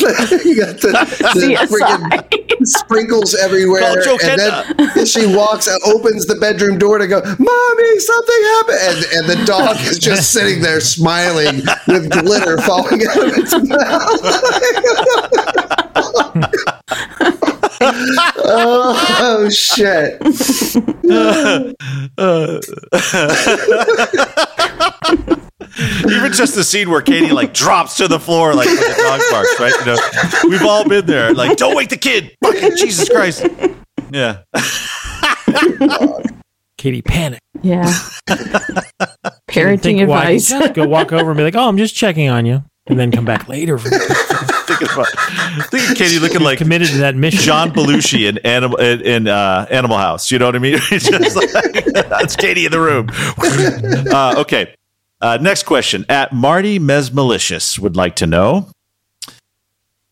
the, the freaking CSI. Sprinkles everywhere. And then she walks and opens the bedroom door to go, Mommy, something happened. And, and the dog is just sitting there smiling with glitter falling out of its mouth. oh, shit. Even just the scene where Katie like drops to the floor like when the dog barks, right? You know, we've all been there. Like, don't wake the kid. Fucking Jesus Christ. Yeah. Katie panic. Yeah. Parenting think why- advice. Just go walk over and be like, "Oh, I'm just checking on you." and then come back later. For thinking about thinking Katie looking like committed to that mission. John Belushi in Animal in, in uh, Animal House. You know what I mean? It's just like that's Katie in the room. Uh, okay. Uh, next question. At Marty Mesmalicious would like to know.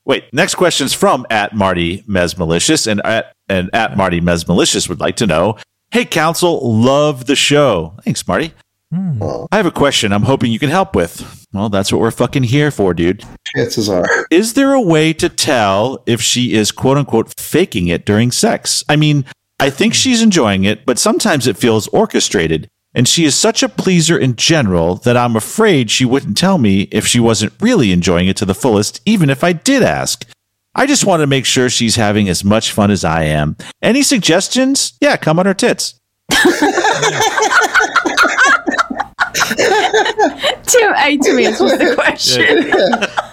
Wait, next question is from at Marty Mesmalicious and at and at Marty Mesmalicious would like to know. Hey, council, love the show. Thanks, Marty. I have a question I'm hoping you can help with. Well, that's what we're fucking here for, dude. Chances are. Is there a way to tell if she is quote unquote faking it during sex? I mean, I think she's enjoying it, but sometimes it feels orchestrated. And she is such a pleaser in general that I'm afraid she wouldn't tell me if she wasn't really enjoying it to the fullest, even if I did ask. I just want to make sure she's having as much fun as I am. Any suggestions? Yeah, come on her tits. Tim, I, Tim answers the question.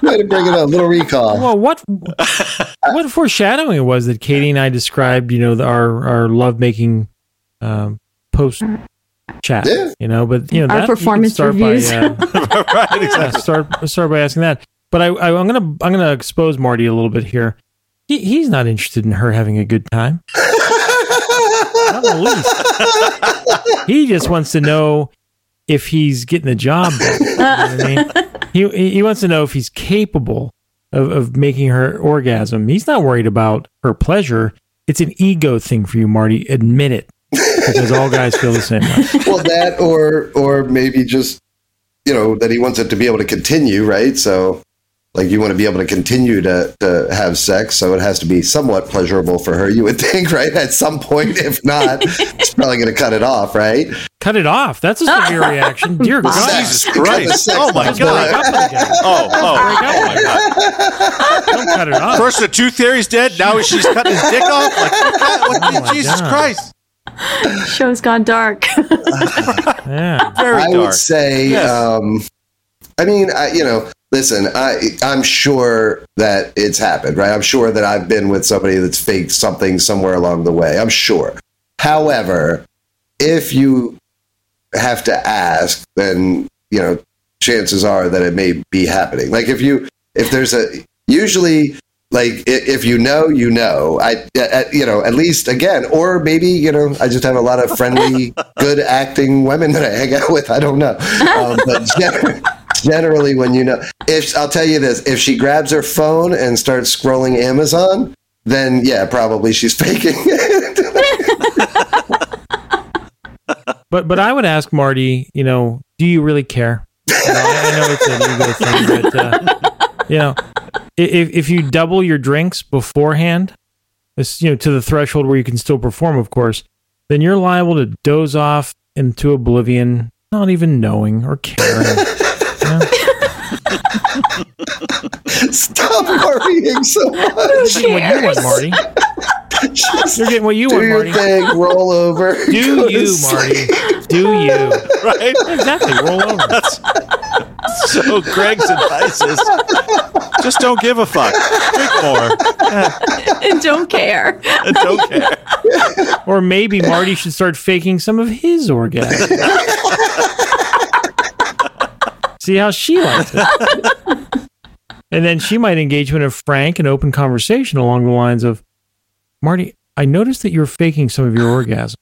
Way to bring it up. Little recall. Well, what what foreshadowing it was that Katie and I described, you know, the, our our lovemaking um, post chat, Yeah. you know, but you know, Our that, performance start reviews. By, uh, right, yeah, start start by asking that. But I, I I'm gonna I'm gonna expose Marty a little bit here. He, he's not interested in her having a good time. Not the least. he just wants to know if he's getting the job done. You know what I mean? He he wants to know if he's capable of, of making her orgasm. He's not worried about her pleasure. It's an ego thing for you, Marty. Admit it. Because all guys feel the same way. well, that or or maybe just you know that he wants it to be able to continue, right? So, like you want to be able to continue to to have sex, so it has to be somewhat pleasurable for her. You would think, right? At some point, if not, it's probably going to cut it off, right? Cut it off. That's a severe reaction. Dear God. Jesus Christ. Oh my Just break God. up with. Oh, oh, Break up oh my God. Don't cut it off. First, the tooth fairy's dead. Now she's cutting his dick off. Like, what, oh, what, Oh my Jesus God. Christ. Show's gone dark. Yeah. Very I dark. would say, Yes. um, I mean, I, you know, listen, I, I'm sure that it's happened, right? I'm sure that I've been with somebody that's faked something somewhere along the way. I'm sure. However, if you have to ask, then, you know, chances are that it may be happening. Like if you, if there's a, usually, like if you know, you know. I, uh, you know, at least again, or maybe you know, I just have a lot of friendly, good acting women that I hang out with. I don't know, um, but gen- generally, when you know, if I'll tell you this, if she grabs her phone and starts scrolling Amazon, then yeah, probably she's faking it. But but I would ask Marty, you know, do you really care? You know, I I know it's an ego thing, but uh, you know, i- if if you double your drinks beforehand, this you know to the threshold where you can still perform, of course, then you're liable to doze off into oblivion, not even knowing or caring. You know? Stop worrying so much. Getting what you want, Marty. You're getting what you Do want, your Marty. thing, roll over. Do you. Marty? Do you? Right? Exactly. Roll over. So Greg's advice is just don't give a fuck. Drink more and don't care. and don't care. Or maybe Marty should start faking some of his orgasm. See how she likes it. And then she might engage in a frank and open conversation along the lines of, Marty, I noticed that you're faking some of your orgasms,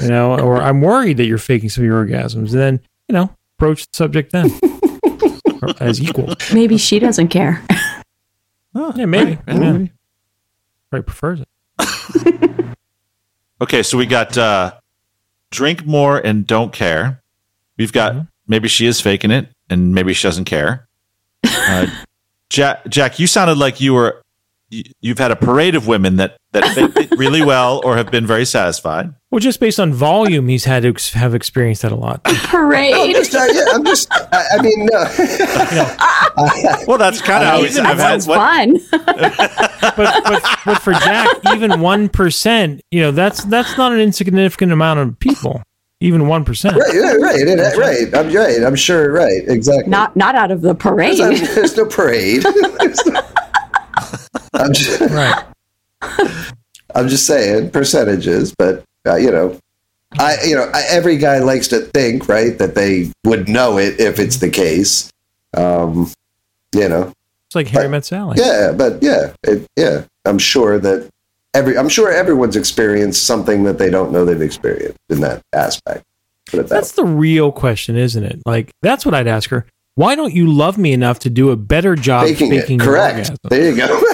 You know, or I'm worried that you're faking some of your orgasms. And then, you know, approach the subject then as equal. Maybe she doesn't care. Yeah, maybe. Yeah. Probably prefers it. Okay, so we got uh, drink more and don't care. We've got Mm-hmm. maybe she is faking it and maybe she doesn't care. Uh, Jack, Jack, you sounded like you were you, you've had a parade of women that that faked it really well or have been very satisfied. Well, just based on volume, he's had to ex- have experienced that a lot. I'm Parade. just, I, yeah, I'm just, I, I mean, no. Well, that's kind of how he's. That I've had sounds fun. but, but but for Jack, even one percent, you know, that's that's not an insignificant amount of people. Even one percent. Right, right, right, it- right. I'm right. I'm sure. Right, exactly. Not not out of the There's, parade. there's no parade. There's no- I'm just, Right. I'm just saying percentages, but uh, you know, I you know I, every guy likes to think right that they would know it if it's the case. Um, You know, It's like Harry Met Sally. yeah, but yeah, it, yeah. I'm sure that every I'm sure everyone's experienced something that they don't know they've experienced in that aspect. That That's the real question, isn't it? Like that's what I'd ask her. Why don't you love me enough to do a better job Faking it. faking your Correct. orgasm? There you go.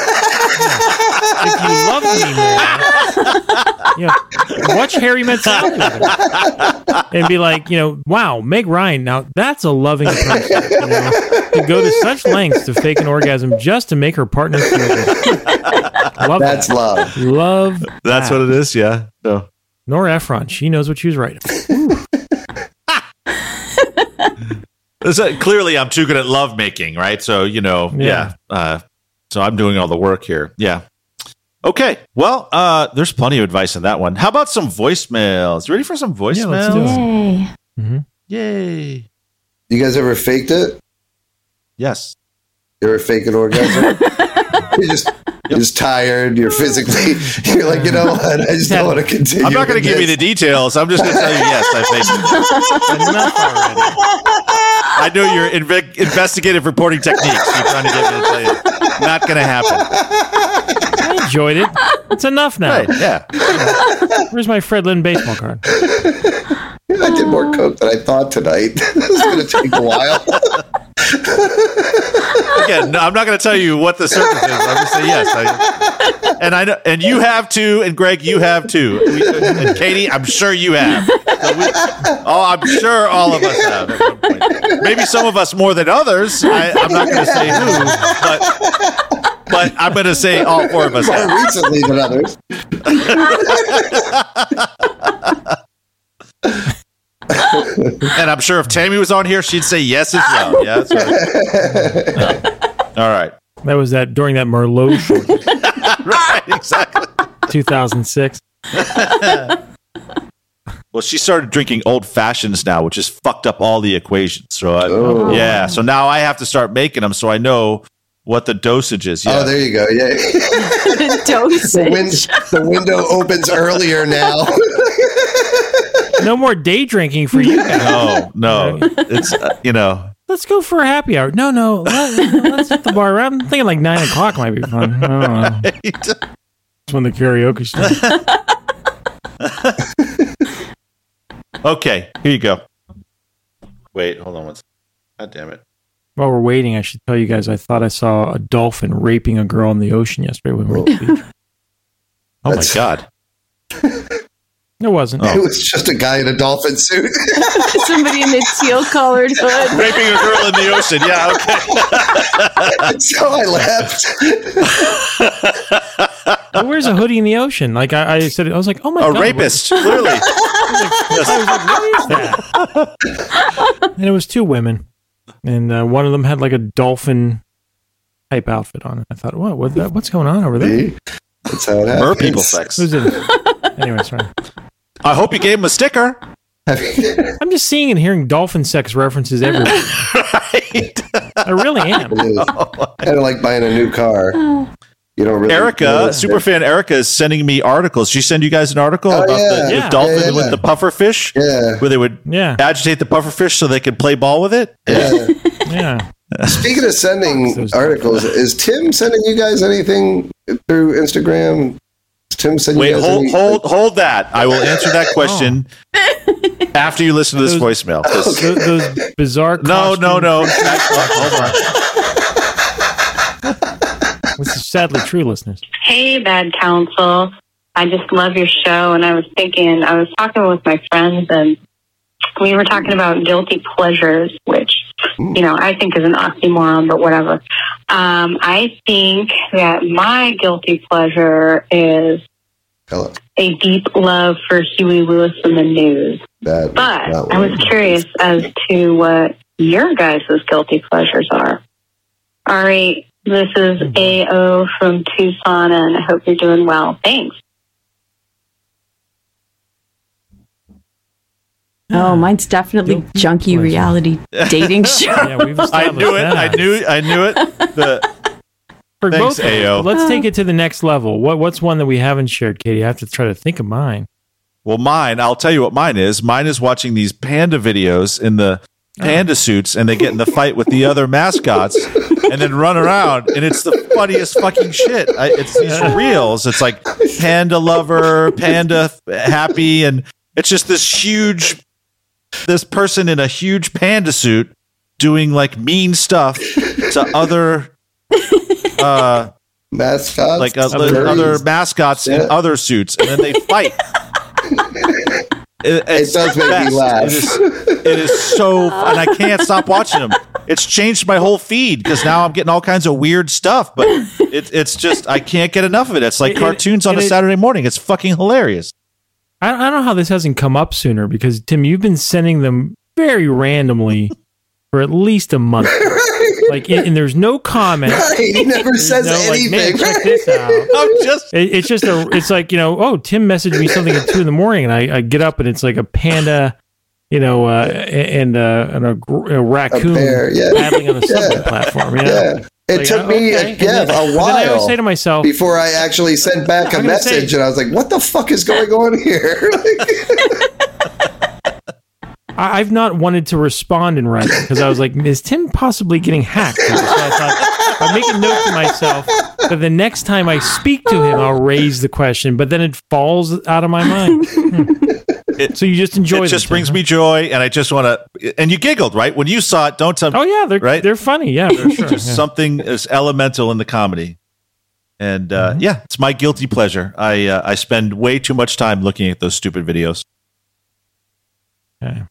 If you love me more, you know, watch Harry Met Sally and be like, you know, wow, Meg Ryan. Now that's a loving person. You know, to go to such lengths to fake an orgasm just to make her partner feel good. Love That's that. love. Love. That's that. what it is. Yeah. No. Nora Ephron. She knows what she was writing. It's, uh, clearly, I'm too good at love making, right? So you know, yeah. Yeah. Uh, so I'm doing all the work here. Yeah. Okay. Well, uh, there's plenty of advice in that one. How about some voicemails? You ready for some voicemails? Yeah, let's do it. Yay. Yay! You guys ever faked it? Yes. You ever fake an orgasm? you're just you're just tired. You're physically. You're like, you know what? I just don't want to continue. I'm not going to with give you the details. I'm just going to tell you yes, I faked it. Enough already. I know your inve- investigative reporting techniques. You're trying to get me to tell you. Not going to happen. I enjoyed it. It's enough now. Right? Yeah. Where's my Fred Lynn baseball card? I did more coke than I thought tonight. this is going to take a while. Again, no, I'm not going to tell you what the circumstances. I'm going to say yes. I, and I know, and you have too, and Greg, you have too, We- and Katie, I'm sure you have. So we- oh, I'm sure all of us have. At one point. Maybe some of us more than others. I, I'm not going to say who, but but I'm going to say all four of us More have. recently than others. And I'm sure if Tammy was on here, she'd say yes as well. Yeah, that's right. All right. That was that during that Merlot shortage, Right, exactly. 2006. Well, she started drinking old fashions now, which has fucked up all the equations. So, I, Oh. yeah. So now I have to start making them so I know what the dosage is. Yeah. Oh, there you go. Yeah. The The, dosage. win- the window opens earlier now. No more day drinking for you guys. no, no. It's, uh, you know, Let's go for a happy hour. No, no. Let, let's hit the bar. around. I'm thinking like nine o'clock might be fun. I don't know. That's when the karaoke starts. okay. Here you go. Wait, hold on one second. God damn it. While we're waiting, I should tell you guys I thought I saw a dolphin raping a girl in the ocean yesterday when we were at the beach. Oh my That's- God. It wasn't. Oh. It was just a guy in a dolphin suit. Somebody in the teal colored hood. Raping a girl in the ocean. Yeah, okay. so I left. Who wears a hoodie in the ocean? Like I, I said, I was like, oh my god. A god, rapist, clearly. what- And it was two women, and uh, one of them had like a dolphin type outfit on. I thought, what? What? That, what's going on over there? That's how it happens. Mer people sex. Who's it? anyway, sorry. I hope you gave him a sticker. I'm just seeing and hearing dolphin sex references everywhere. Right. I really am. kind of like buying a new car. You don't really. know Erica, what- superfan Erica, is sending me articles. She send you guys an article Oh, about yeah. the, the Yeah. dolphin Yeah, yeah, with yeah. the puffer fish, Yeah. where they would Yeah, agitate the puffer fish so they could play ball with it. yeah. yeah. Speaking of sending articles, is Tim sending you guys anything through Instagram? Is Tim sending Wait, you guys hold, any- hold, hold that. I will answer that oh. question after you listen to this Those- voicemail. 'cause- Tho- those bizarre. No, no, costume- no. Hold on. This is sadly true, listeners. Hey, Bad Counsel. I just love your show. And I was thinking, I was talking with my friends, and we were talking about guilty pleasures, which, you know, I think is an oxymoron, but whatever. Um, I think that my guilty pleasure is Hello. a deep love for Huey Lewis and the news. That, But that I was curious as to what your guys' guilty pleasures are. All right, this is mm-hmm. AO from Tucson, and I hope you're doing well. Thanks. Oh, mine's definitely Guilty junky pleasure. reality dating show. Yeah, we've I knew it. I knew. I knew it. The, For Thanks, both. AO. Let's take it to the next level. What What's one that we haven't shared, Katie? I have to try to think of mine. well, mine. I'll tell you what mine is. Mine is watching these panda videos in the panda suits, and they get in the fight with the other mascots. and then run around, and it's the funniest fucking shit. I, it's these reels. It's like panda lover, panda happy, and it's just this huge, this person in a huge panda suit doing like mean stuff to other, uh, Mascots, like uh, other mascots in other suits, and then they fight. It, it's does the make me laugh. It is, it is so, and I can't stop watching them. It's changed my whole feed because now I'm getting all kinds of weird stuff. But it, it's just I can't get enough of it. It's like It- it- cartoons on a it- Saturday morning. It's fucking hilarious. I, I don't know how this hasn't come up sooner because Tim, you've been sending them very randomly for at least a month. Like, and, and there's no comment. Right, he never There's says no, like, man, anything. check this out. I'm just It, it's just a. It's like you know. Oh, Tim messaged me something at two in the morning, and I, I get up and it's like a panda, you know, uh, and uh, and a, a raccoon bear, yeah. paddling on a subway Yeah. platform. You know? Yeah. It Like, took uh, me, okay. a, yeah, then- a but Then I always while say to myself, before I actually sent back a I'm gonna say- message, and I was like, "What the fuck is going on here?" I, I've not wanted to respond in writing because I was like, is Tim possibly getting hacked? So I thought I'd make a note to myself that the next time I speak to him, I'll raise the question, but then it falls out of my mind. Hmm. so you just enjoy it It just brings Tim, me joy, and I just want to. And you giggled right when you saw it. Don't tell me. Oh yeah, they're Right? They're funny. Yeah, for sure. just yeah. something is elemental in the comedy. And uh, Mm-hmm. yeah, it's my guilty pleasure. I uh, I spend way too much time looking at those stupid videos. Okay.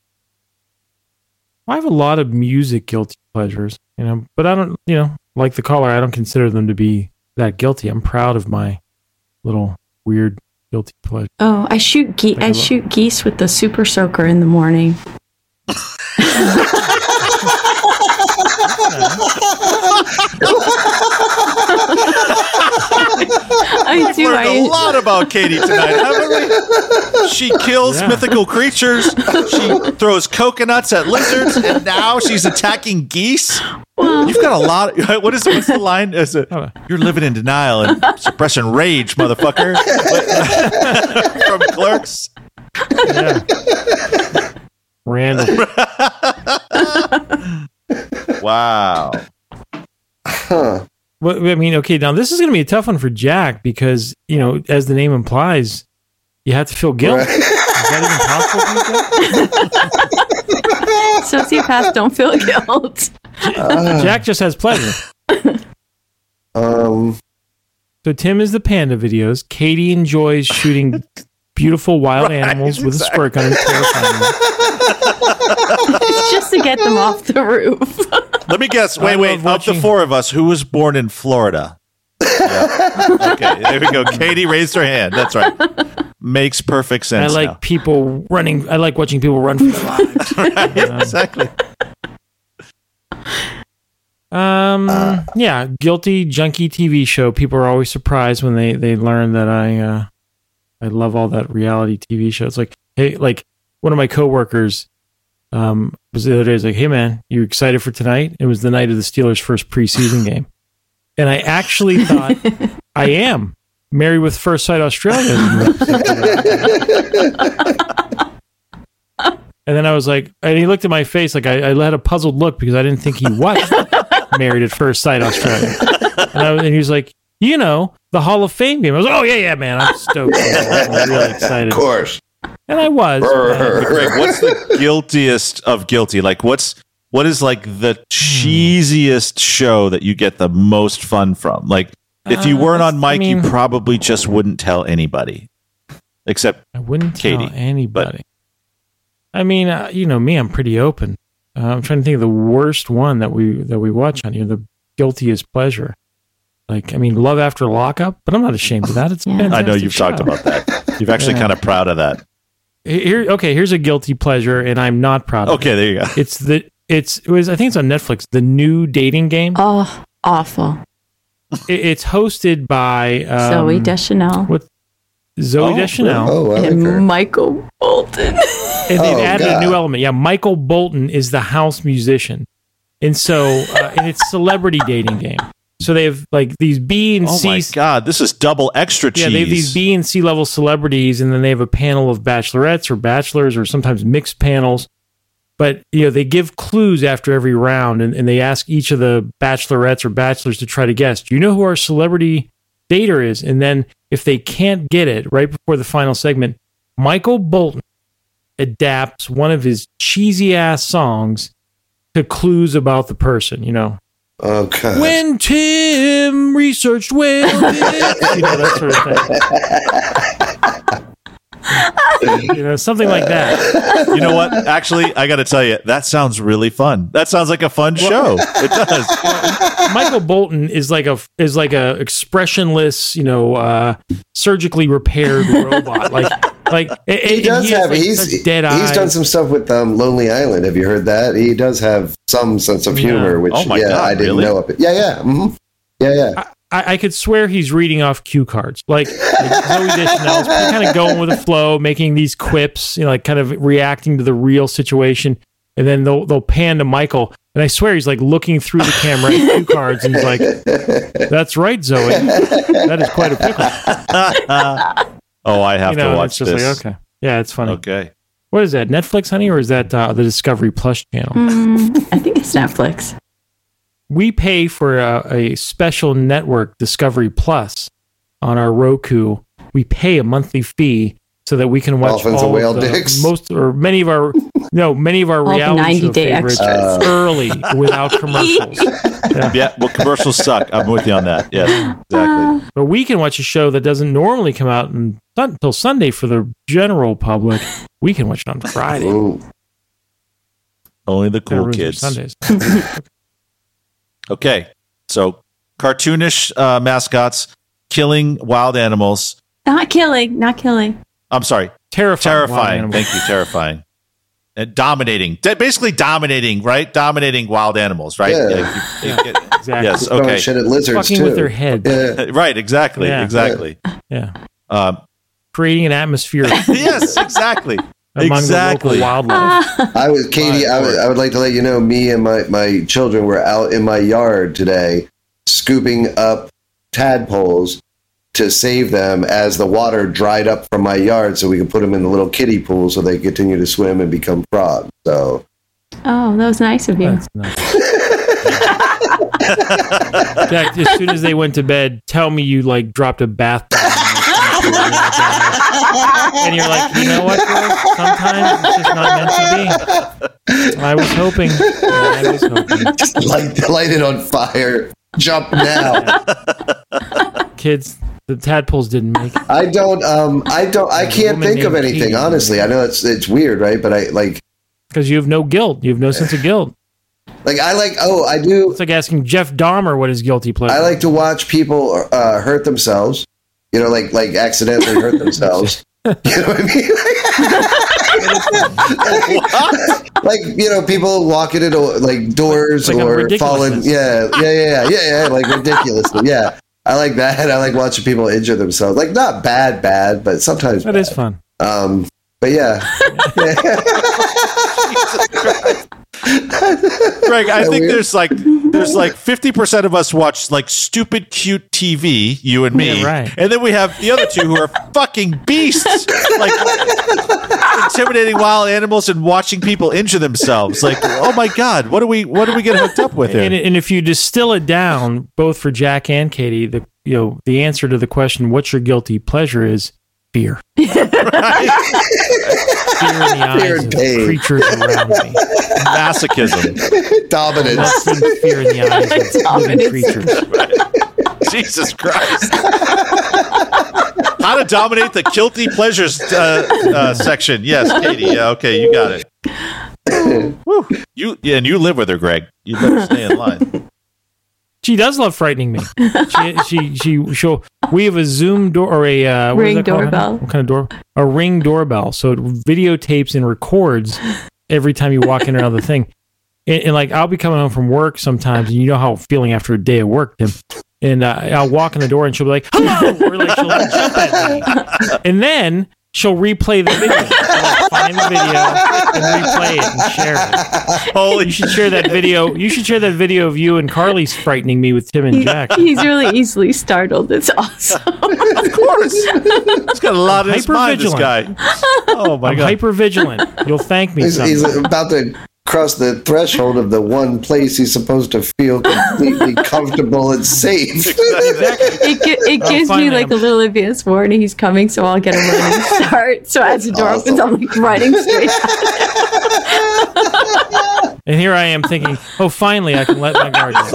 I have a lot of music guilty pleasures, you know, but I don't, you know, like the caller, I don't consider them to be that guilty. I'm proud of my little weird guilty pleasure. Oh, I shoot ge- I Like shoot geese with the super soaker in the morning. I do. Learned a I, lot about Katie tonight, haven't we? She kills Yeah. mythical creatures. She throws coconuts at lizards, and now she's attacking geese. You've got a lot. Of, what is what's the line? Is it, You're living in denial and suppressing rage, motherfucker. From Clerks. Yeah. Randall. Wow. huh. Well, I mean, okay, now this is going to be a tough one for Jack because, you know, as the name implies, you have to feel guilt. Right. Is that even possible for you, Jack? sociopaths don't feel guilt. Jack just has pleasure. Um, So Tim is the panda videos. Katie enjoys shooting beautiful wild Right, animals with a squirt gun and terrifying them. It's just to get them off the roof. Let me guess. Wait, wait. love Of the four of us, who was born in Florida? Yeah. Okay, there we go. Katie raised her hand. That's right. Makes perfect sense. I like now. people running. I like watching people run for their lives. Right, exactly. Um, Uh, yeah, guilty junkie TV show. People are always surprised when they they learn that I uh, I love all that reality TV show. It's like, hey, like one of my coworkers um was the other day. I Was like, hey man, you excited for tonight? It was the night of the Steelers' first preseason game, and I actually thought I am. Married with First Sight Australia. And then I was like, and he looked at my face like I, I had a puzzled look because I didn't think he was Married at First Sight Australia. And, I, and he was like, you know, the Hall of Fame game. I was like, oh, yeah, yeah, man. I'm stoked. I'm really excited. of course. And I was. Greg, what's the guiltiest of guilty? Like, what's what is like the cheesiest show that you get the most fun from? Like, if you Uh, weren't on I mean- you probably just wouldn't tell anybody, except I wouldn't tell Katie, anybody. I mean, uh, you know me. I'm pretty open. Uh, I'm trying to think of the worst one that we that we watch on here. The guiltiest pleasure. Like, I mean, Love After Lockup, but I'm not ashamed of that. It's a Yeah. I know you've talked about that. You've actually Yeah. kind of proud of that. Here, okay, here's a guilty pleasure, and I'm not proud. of Okay, there you go. it's the it's it was I think it's on Netflix. The new dating game. Oh, awful. It- it's hosted by um, Zooey Deschanel what Zooey Oh, Deschanel, Oh, like and her. Michael Bolton. and they've Oh, added God. a new element. Yeah, Michael Bolton is the house musician, and so uh, and it's celebrity dating game. So they have like these B and Oh C. Oh my god, this is double extra cheese. Yeah, they have these B and C level celebrities, and then they have a panel of bachelorettes or bachelors, or sometimes mixed panels. but you know they give clues after every round, and, and they ask each of the bachelorettes or bachelors to try to guess. Do you know who our celebrity dater is? And then if they can't get it right before the final segment, Michael Bolton adapts one of his cheesy ass songs to clues about the person. You know, Oh god. when Tim researched whale dicks, you know that sort of thing. you know, something like that. You know what? Actually, I got to tell you, that sounds really fun. That sounds like a fun show. It does. Michael Bolton is like a is like a expressionless, you know, uh, surgically repaired robot. Like like and- He and does has, have like, he's dead he's eyes. done some stuff with um, Lonely Island. Have you heard that? He does have some sense of Yeah. humor, which Oh yeah, God, I didn't really? know of it. Yeah, yeah, hmm yeah, yeah. I, I could swear he's reading off cue cards, like, like Zooey Deschanel's kind of going with the flow, making these quips, you know, like kind of reacting to the real situation, and then they'll they'll pan to Michael, and I swear he's like looking through the camera at cue cards, and he's like, "That's right, Zooey, that is quite a pickle." Oh, I have you know, to watch it's just this. like okay, yeah, it's funny. Okay. What is that? Netflix, honey, or is that uh, the Discovery Plus channel? Mm, I think it's Netflix. We pay for a, a special network, Discovery Plus, on our Roku. We pay a monthly fee so that we can watch Dolphins all and whale of the, dicks? most or many of our no many of our reality 90 show day favorites extras. early without commercials. Yeah. Well, commercials suck. I'm with you on that. Yes, exactly. But we can watch a show that doesn't normally come out in, until Sunday for the general public. We can watch it on Friday. Ooh. Only the cool kids. Sundays. Okay. So cartoonish uh, mascots killing wild animals. Not killing, not killing. I'm sorry. Terrifying. Terrifying. animals. Thank you. Terrifying. And dominating. De- basically dominating, right? Dominating wild animals, right? Yeah. you- you get- Exactly. yes. Okay. shit at lizards Fucking too. with their head. Yeah. Right. Exactly. Yeah. Exactly. Yeah. Um, Creating an atmosphere yes. Exactly. among exactly. the local wildlife. I was Katie. My I would. I would like to let you know. Me and my my children were out in my yard today, scooping up tadpoles to save them as the water dried up from my yard, so we could put them in the little kiddie pool so they continue to swim and become frogs. So Oh, that was nice of you. That's nice. Jack, as soon as they went to bed, tell me you like dropped a bath bomb and you're like, you know what? Girl? Sometimes it's just not meant to be. I was hoping. I was hoping. just light light it on fire. Jump now. Kids, the tadpoles didn't make it. I don't. Um. I don't. I can't think of anything. Honestly, I know it's it's weird, right? But I like Because you have no guilt. You have no sense of guilt. like I like. Oh, I do. It's like asking Jeff Dahmer what his guilty pleasure. I like to watch people uh, hurt themselves. You know, like like accidentally hurt themselves. You know what I mean? like you know, people walking into like doors Like or falling. Yeah, yeah, yeah, yeah, yeah. Like ridiculously. Yeah, I like that. I like watching people injure themselves. Like not bad, bad, but sometimes That is fun. Um, but yeah, Greg, I think weird? there's like there's like fifty percent of us watch like stupid cute TV, you and me, Yeah, right. and then we have the other two who are fucking beasts, like intimidating wild animals and watching people injure themselves. Like, oh my god, what do we what do we get hooked up with here? And, and if you distill it down, both for Jack and Katie, the you know the answer to the question, "What's your guilty pleasure?" is fear. fear in the eyes Fear and of pain. creatures around me. Masochism, dominance. Not fear in the eyes of living creatures. Jesus Christ. How to dominate the guilty pleasures uh, uh, section? Yes, Katie. Yeah, okay, you got it. You yeah, and you live with her, Greg. You better stay in line. She does love frightening me. She she she she'll we have a Zoom door or a uh, Ring doorbell. What kind of door? A ring doorbell. So it videotapes and records every time you walk in or out of the thing. And, and like I'll be coming home from work sometimes, and you know how I'm feeling after a day of work, Tim. And uh, I'll walk in the door, and she'll be like, "Hello," or like she'll jump at me. And then she'll replay the video. She'll find the video and replay it and share it. Holy You should share that video. You should share that video of you and Carly's frightening me with Tim and Jack. He's really easily startled. It's awesome. Of course. He's got a lot of his mind, this guy. Oh, my I'm God. hyper vigilant. You'll thank me. He's, he's about to cross the threshold of the one place he's supposed to feel completely comfortable and safe. It, gi- it Oh, gives me like I'm- a little advance warning. He's coming, so I'll get a running start. So as the door opens, I'm like running straight. And here I am thinking, oh, finally I can let my guard down.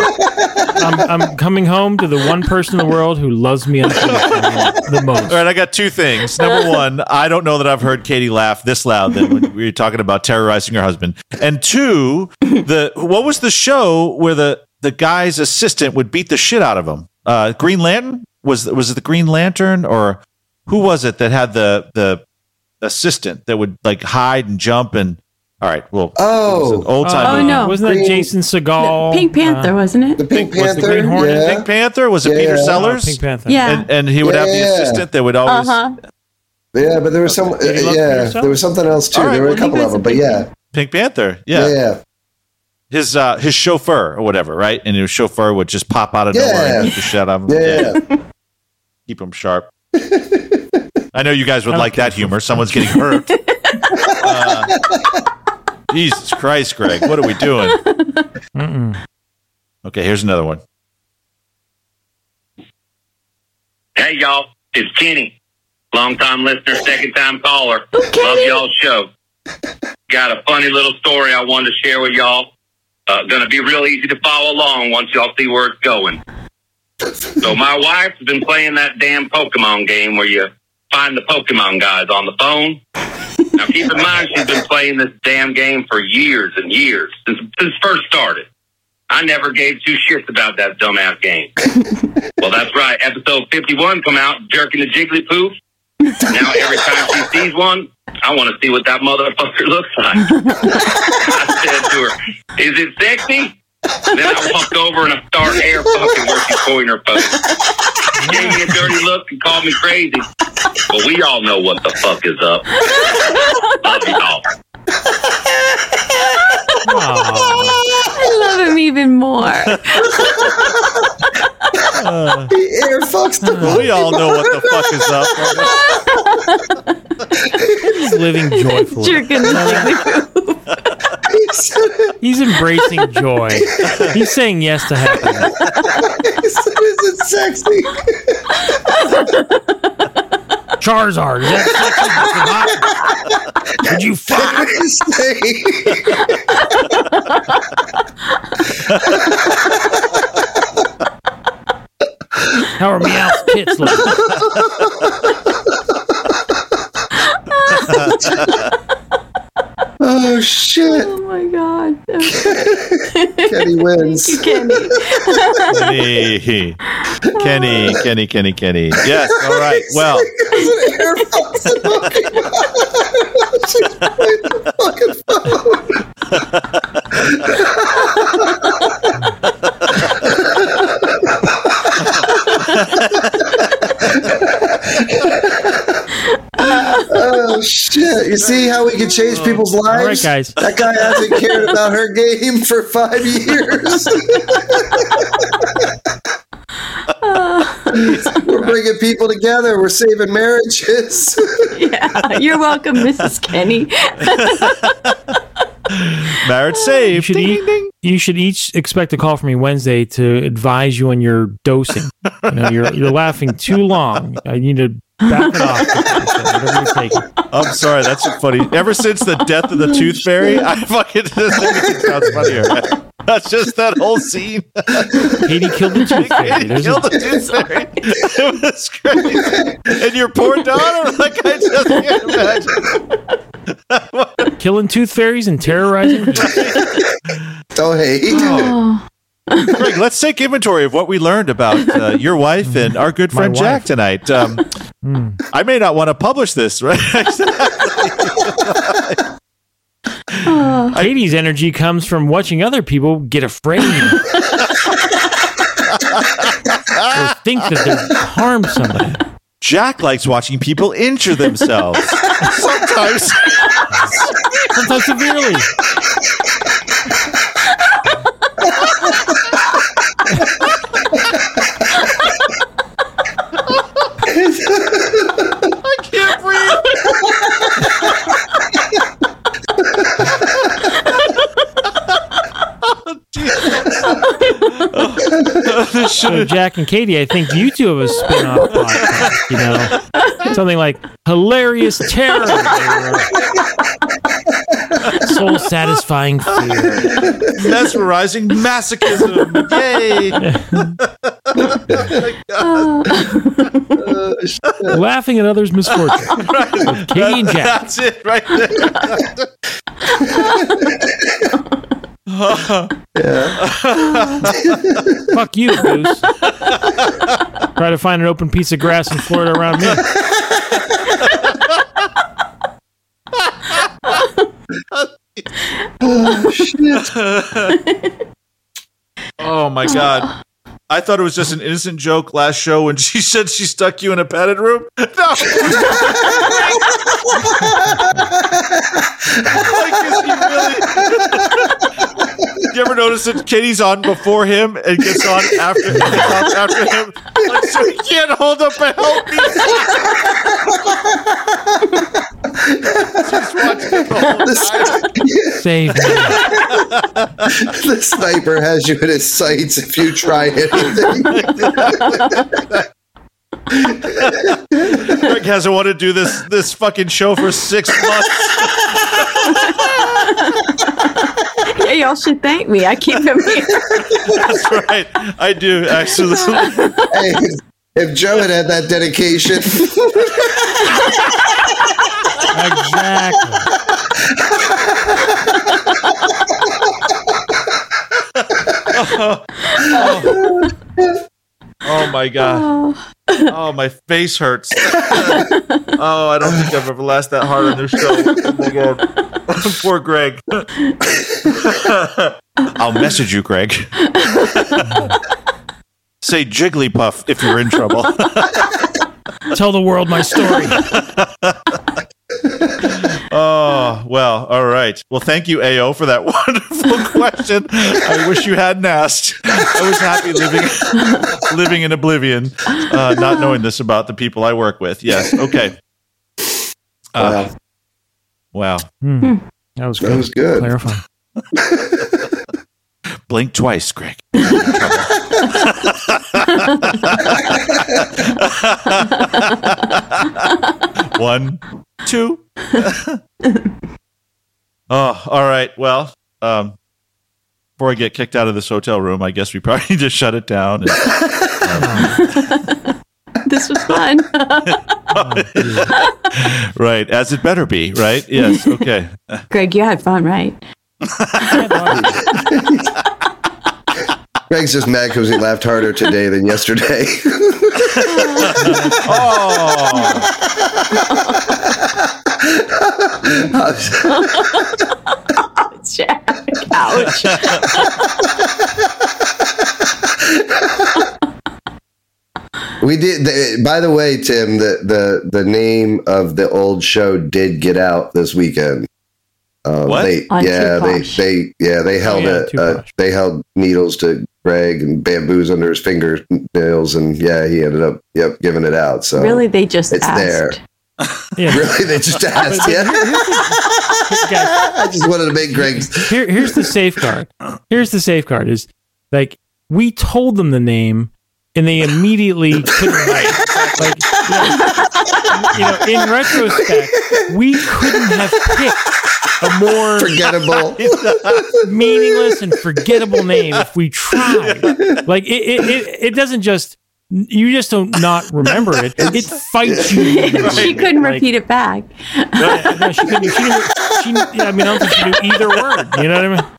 I'm, I'm coming home to the one person in the world who loves me the most. All right, I got two things. Number one, I don't know that I've heard Katie laugh this loud than when we were talking about terrorizing her husband. And two, the what was the show where the the guy's assistant would beat the shit out of him? Uh, Green Lantern was was it the Green Lantern or who was it that had the the assistant that would like hide and jump and all right, well, Oh. old time. Oh, no. Wasn't that Green- Jason Segel? Pink Panther, Uh, wasn't it? The Pink Was the Panther. Green Hornet yeah. Pink Panther was it Yeah. Peter Oh, oh, Sellers? Pink Panther. Yeah. and, and he would have the Yeah. assistant that would always Uh huh. Yeah, but there was some. Did you love yeah, Peter there was something else too. All right, there were well, a couple you of them, guys- but yeah, Pink Panther. yeah, Yeah. yeah. his uh his chauffeur or whatever, right? And his chauffeur would just pop out of nowhere Yeah. and beat the shit out of him. Yeah, yeah. Keep him sharp. I know you guys would like that humor. Someone's getting hurt. Uh, Jesus Christ, Greg, what are we doing? Mm-mm. Okay, here's another one. Hey, y'all. It's Kenny. Long time listener, second time caller. Love y'all's show. Got a funny little story I wanted to share with y'all. Uh, gonna be real easy to follow along once y'all see where it's going. So my wife's been playing that damn Pokemon game where you find the Pokemon guys on the phone. Now keep in mind she's been playing this damn game for years and years since since first started. I never gave two shits about that dumbass game. Well, that's right. Episode 51 come out, jerking the Jigglypuff. Now every time she sees one, I want to see what that motherfucker looks like. I said to her, is it sexy? Then I walked over and I start air fucking where she's pointing her phone. She gave me a dirty look and called me crazy. But we all know what the fuck is up. Love y'all. Aw. I love him even more. Uh, he air fucks the We all know what the fuck is up. He's living joyfully. Jerking the Jigglypuff. He's embracing joy. He's saying yes to happiness. Is sexy? Charizard, is that sexy? Is it hot? Would you fuck? How are Meowth's tits looking? oh shit! Oh my god. Kenny wins. Kenny. Kenny. Kenny, Kenny, Kenny, Kenny. Yes, all right. Well, Air fucks the Pokemon. She's playing the fucking phone. oh shit! You see how we can change people's lives? All right, guys. That guy hasn't cared about her game for five years. We're bringing people together. We're saving marriages. Yeah. You're welcome, Mrs. Kenny. marriage You saved. should, eat, you should each expect a call from me Wednesday to advise you on your dosing. You know, you're you're laughing too long. I need to back it off. Whatever you're taking. I'm sorry, that's funny. Ever since the death of the Tooth Fairy, I fucking just think it sounds funnier. That's just that whole scene. Katie killed the tooth fairy. He There's killed a, the Tooth Fairy. It was crazy. And your poor daughter, like I just can't imagine. killing tooth fairies and terrorizing. Don't hate. Oh. Greg, let's take inventory of what we learned about uh, your wife and our good My friend Jack wife. tonight. Um, Hmm. I may not want to publish this, right? Oh. Katie's energy comes from watching other people get afraid or think that they've harmed somebody. Jack likes watching people injure themselves. Sometimes. Sometimes severely. So should Jack and Katie, I think you two have a spin-off podcast, you know. Something like Hilarious Terror. Soul satisfying fear. mesmerizing masochism. Yay! Laughing at others' misfortune. With Katie and Jack. That's it right there. Fuck you, Goose. Try to find an open piece of grass in Florida around me. Oh shit. oh, my god. I thought it was just an innocent joke last show when she said she stuck you in a padded room. No. like, is he really? You ever notice that Katie's on before him and gets on after, gets on after him? Like, so he can't hold up a help me. She's watching it the whole time. Save me. the sniper has you in his sights if you try anything. Greg hasn't wanted to do this this fucking show for six months. Yeah, y'all should thank me. I keep him here. That's right. I do actually. hey, if, if Joe had had that dedication, Exactly. Oh, oh. Oh my god. Oh. oh, my face hurts. oh, I don't think I've ever laughed that hard on this show. Oh my god. Poor Greg. I'll message you, Greg. Say Jigglypuff if you're in trouble. Tell the world my story. Oh, well, all right. Well, thank you, AO, for that wonderful question. I wish you hadn't asked. I was happy living living in oblivion, uh, not knowing this about the people I work with. Yes. Okay. Uh, wow. Hmm. That was good. That good. was good. Clarifying. Blink twice, Greg. One, two. oh, all right. Well, um, before I get kicked out of this hotel room, I guess we probably need to shut it down. And, This was fun. right, as it better be. Right? Yes. Okay. Greg, you had fun, right? Greg's just mad because he laughed harder today than yesterday. Oh, Jack, ouch. we did. The, by the way, Tim, the, the the name of the old show did get out this weekend. Uh, What? They, On yeah, they, they yeah they held yeah, it. Uh, they held needles to Greg and bamboos under his fingernails, and yeah, he ended up yep giving it out. So Really, they just It's asked. there. Yeah. really, they just asked. Yeah, Guys, I just wanted to make Greg. here, here's the safeguard. Here's the safeguard is like we told them the name and they immediately couldn't write. Like, you know, in retrospect, we couldn't have picked a more Forgettable. meaningless and forgettable name if we tried. Like it, it, it, it doesn't just you just don't not remember it. It fights you. she couldn't Like, repeat it back. No, no, she couldn't. She, didn't, she, I mean, I don't think she knew either word. You know what I mean?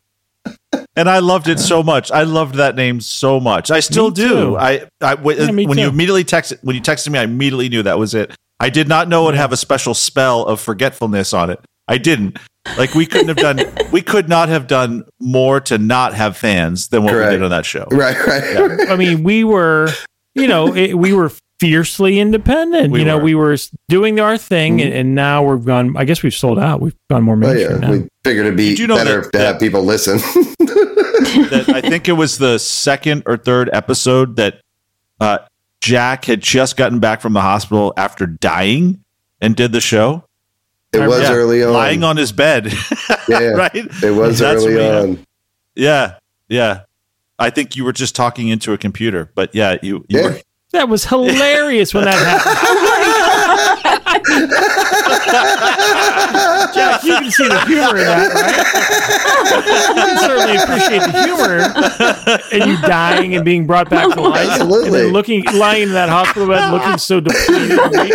And I loved it so much. I loved that name so much. I still Me do. too. I, I w- Yeah, me when you immediately texted when you texted me, I immediately knew that was it. I did not know it would have a special spell of forgetfulness on it. I didn't. Like we couldn't have done. we could not have done more to not have fans than what we did on that show. Right, right. I mean, we were, you know, it, we were fiercely independent. We you know, were. we were doing our thing, and, and now we've gone. I guess we've sold out. We've gone more Oh mainstream yeah, now. we figured it'd be Did you know better that- to have people listen. that I think it was the second or third episode that uh, Jack had just gotten back from the hospital after dying and did the show. it was Yeah, early on. lying on his bed. Yeah, yeah. right. It was That's early me. on. Yeah, yeah. I think you were just talking into a computer, but yeah, you. you Yeah. were, That was hilarious when that happened. Jack, you can see the humor in that, right? you certainly appreciate the humor and you dying and being brought back to life. And Absolutely. then looking, lying in that hospital bed, looking so depleted. and weak.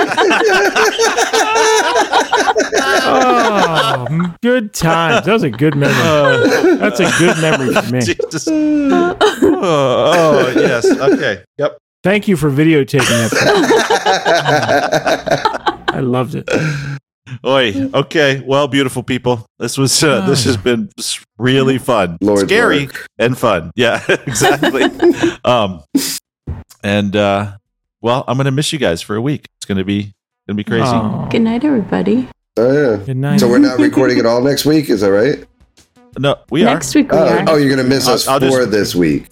oh, good times. That was a good memory. That's a good memory for me. Jesus. oh, oh, yes. Okay. Yep. Thank you for videotaping that. I loved it. Oi. Okay. Well, beautiful people. This was uh, this has been really fun, Lord's scary, work. and fun. Yeah, exactly. um, and uh, well, I'm gonna miss you guys for a week. It's gonna be gonna be crazy. Oh, Good night, everybody. Oh yeah. good night. So we're not recording it all next week, is that right? No, we are Next week we Oh, are. oh, you're gonna miss I'll- us I'll just- for this week.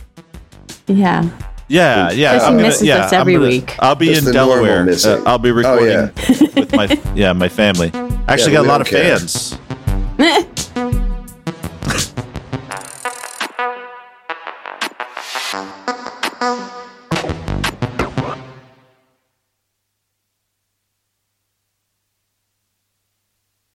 Yeah. Are. Yeah, yeah. Jesse I'm gonna- misses yeah, us every gonna- week. I'll be Just in Delaware. Uh, I'll be Oh, recording yeah. with my yeah my family. Actually, Yeah, got a lot of care. fans.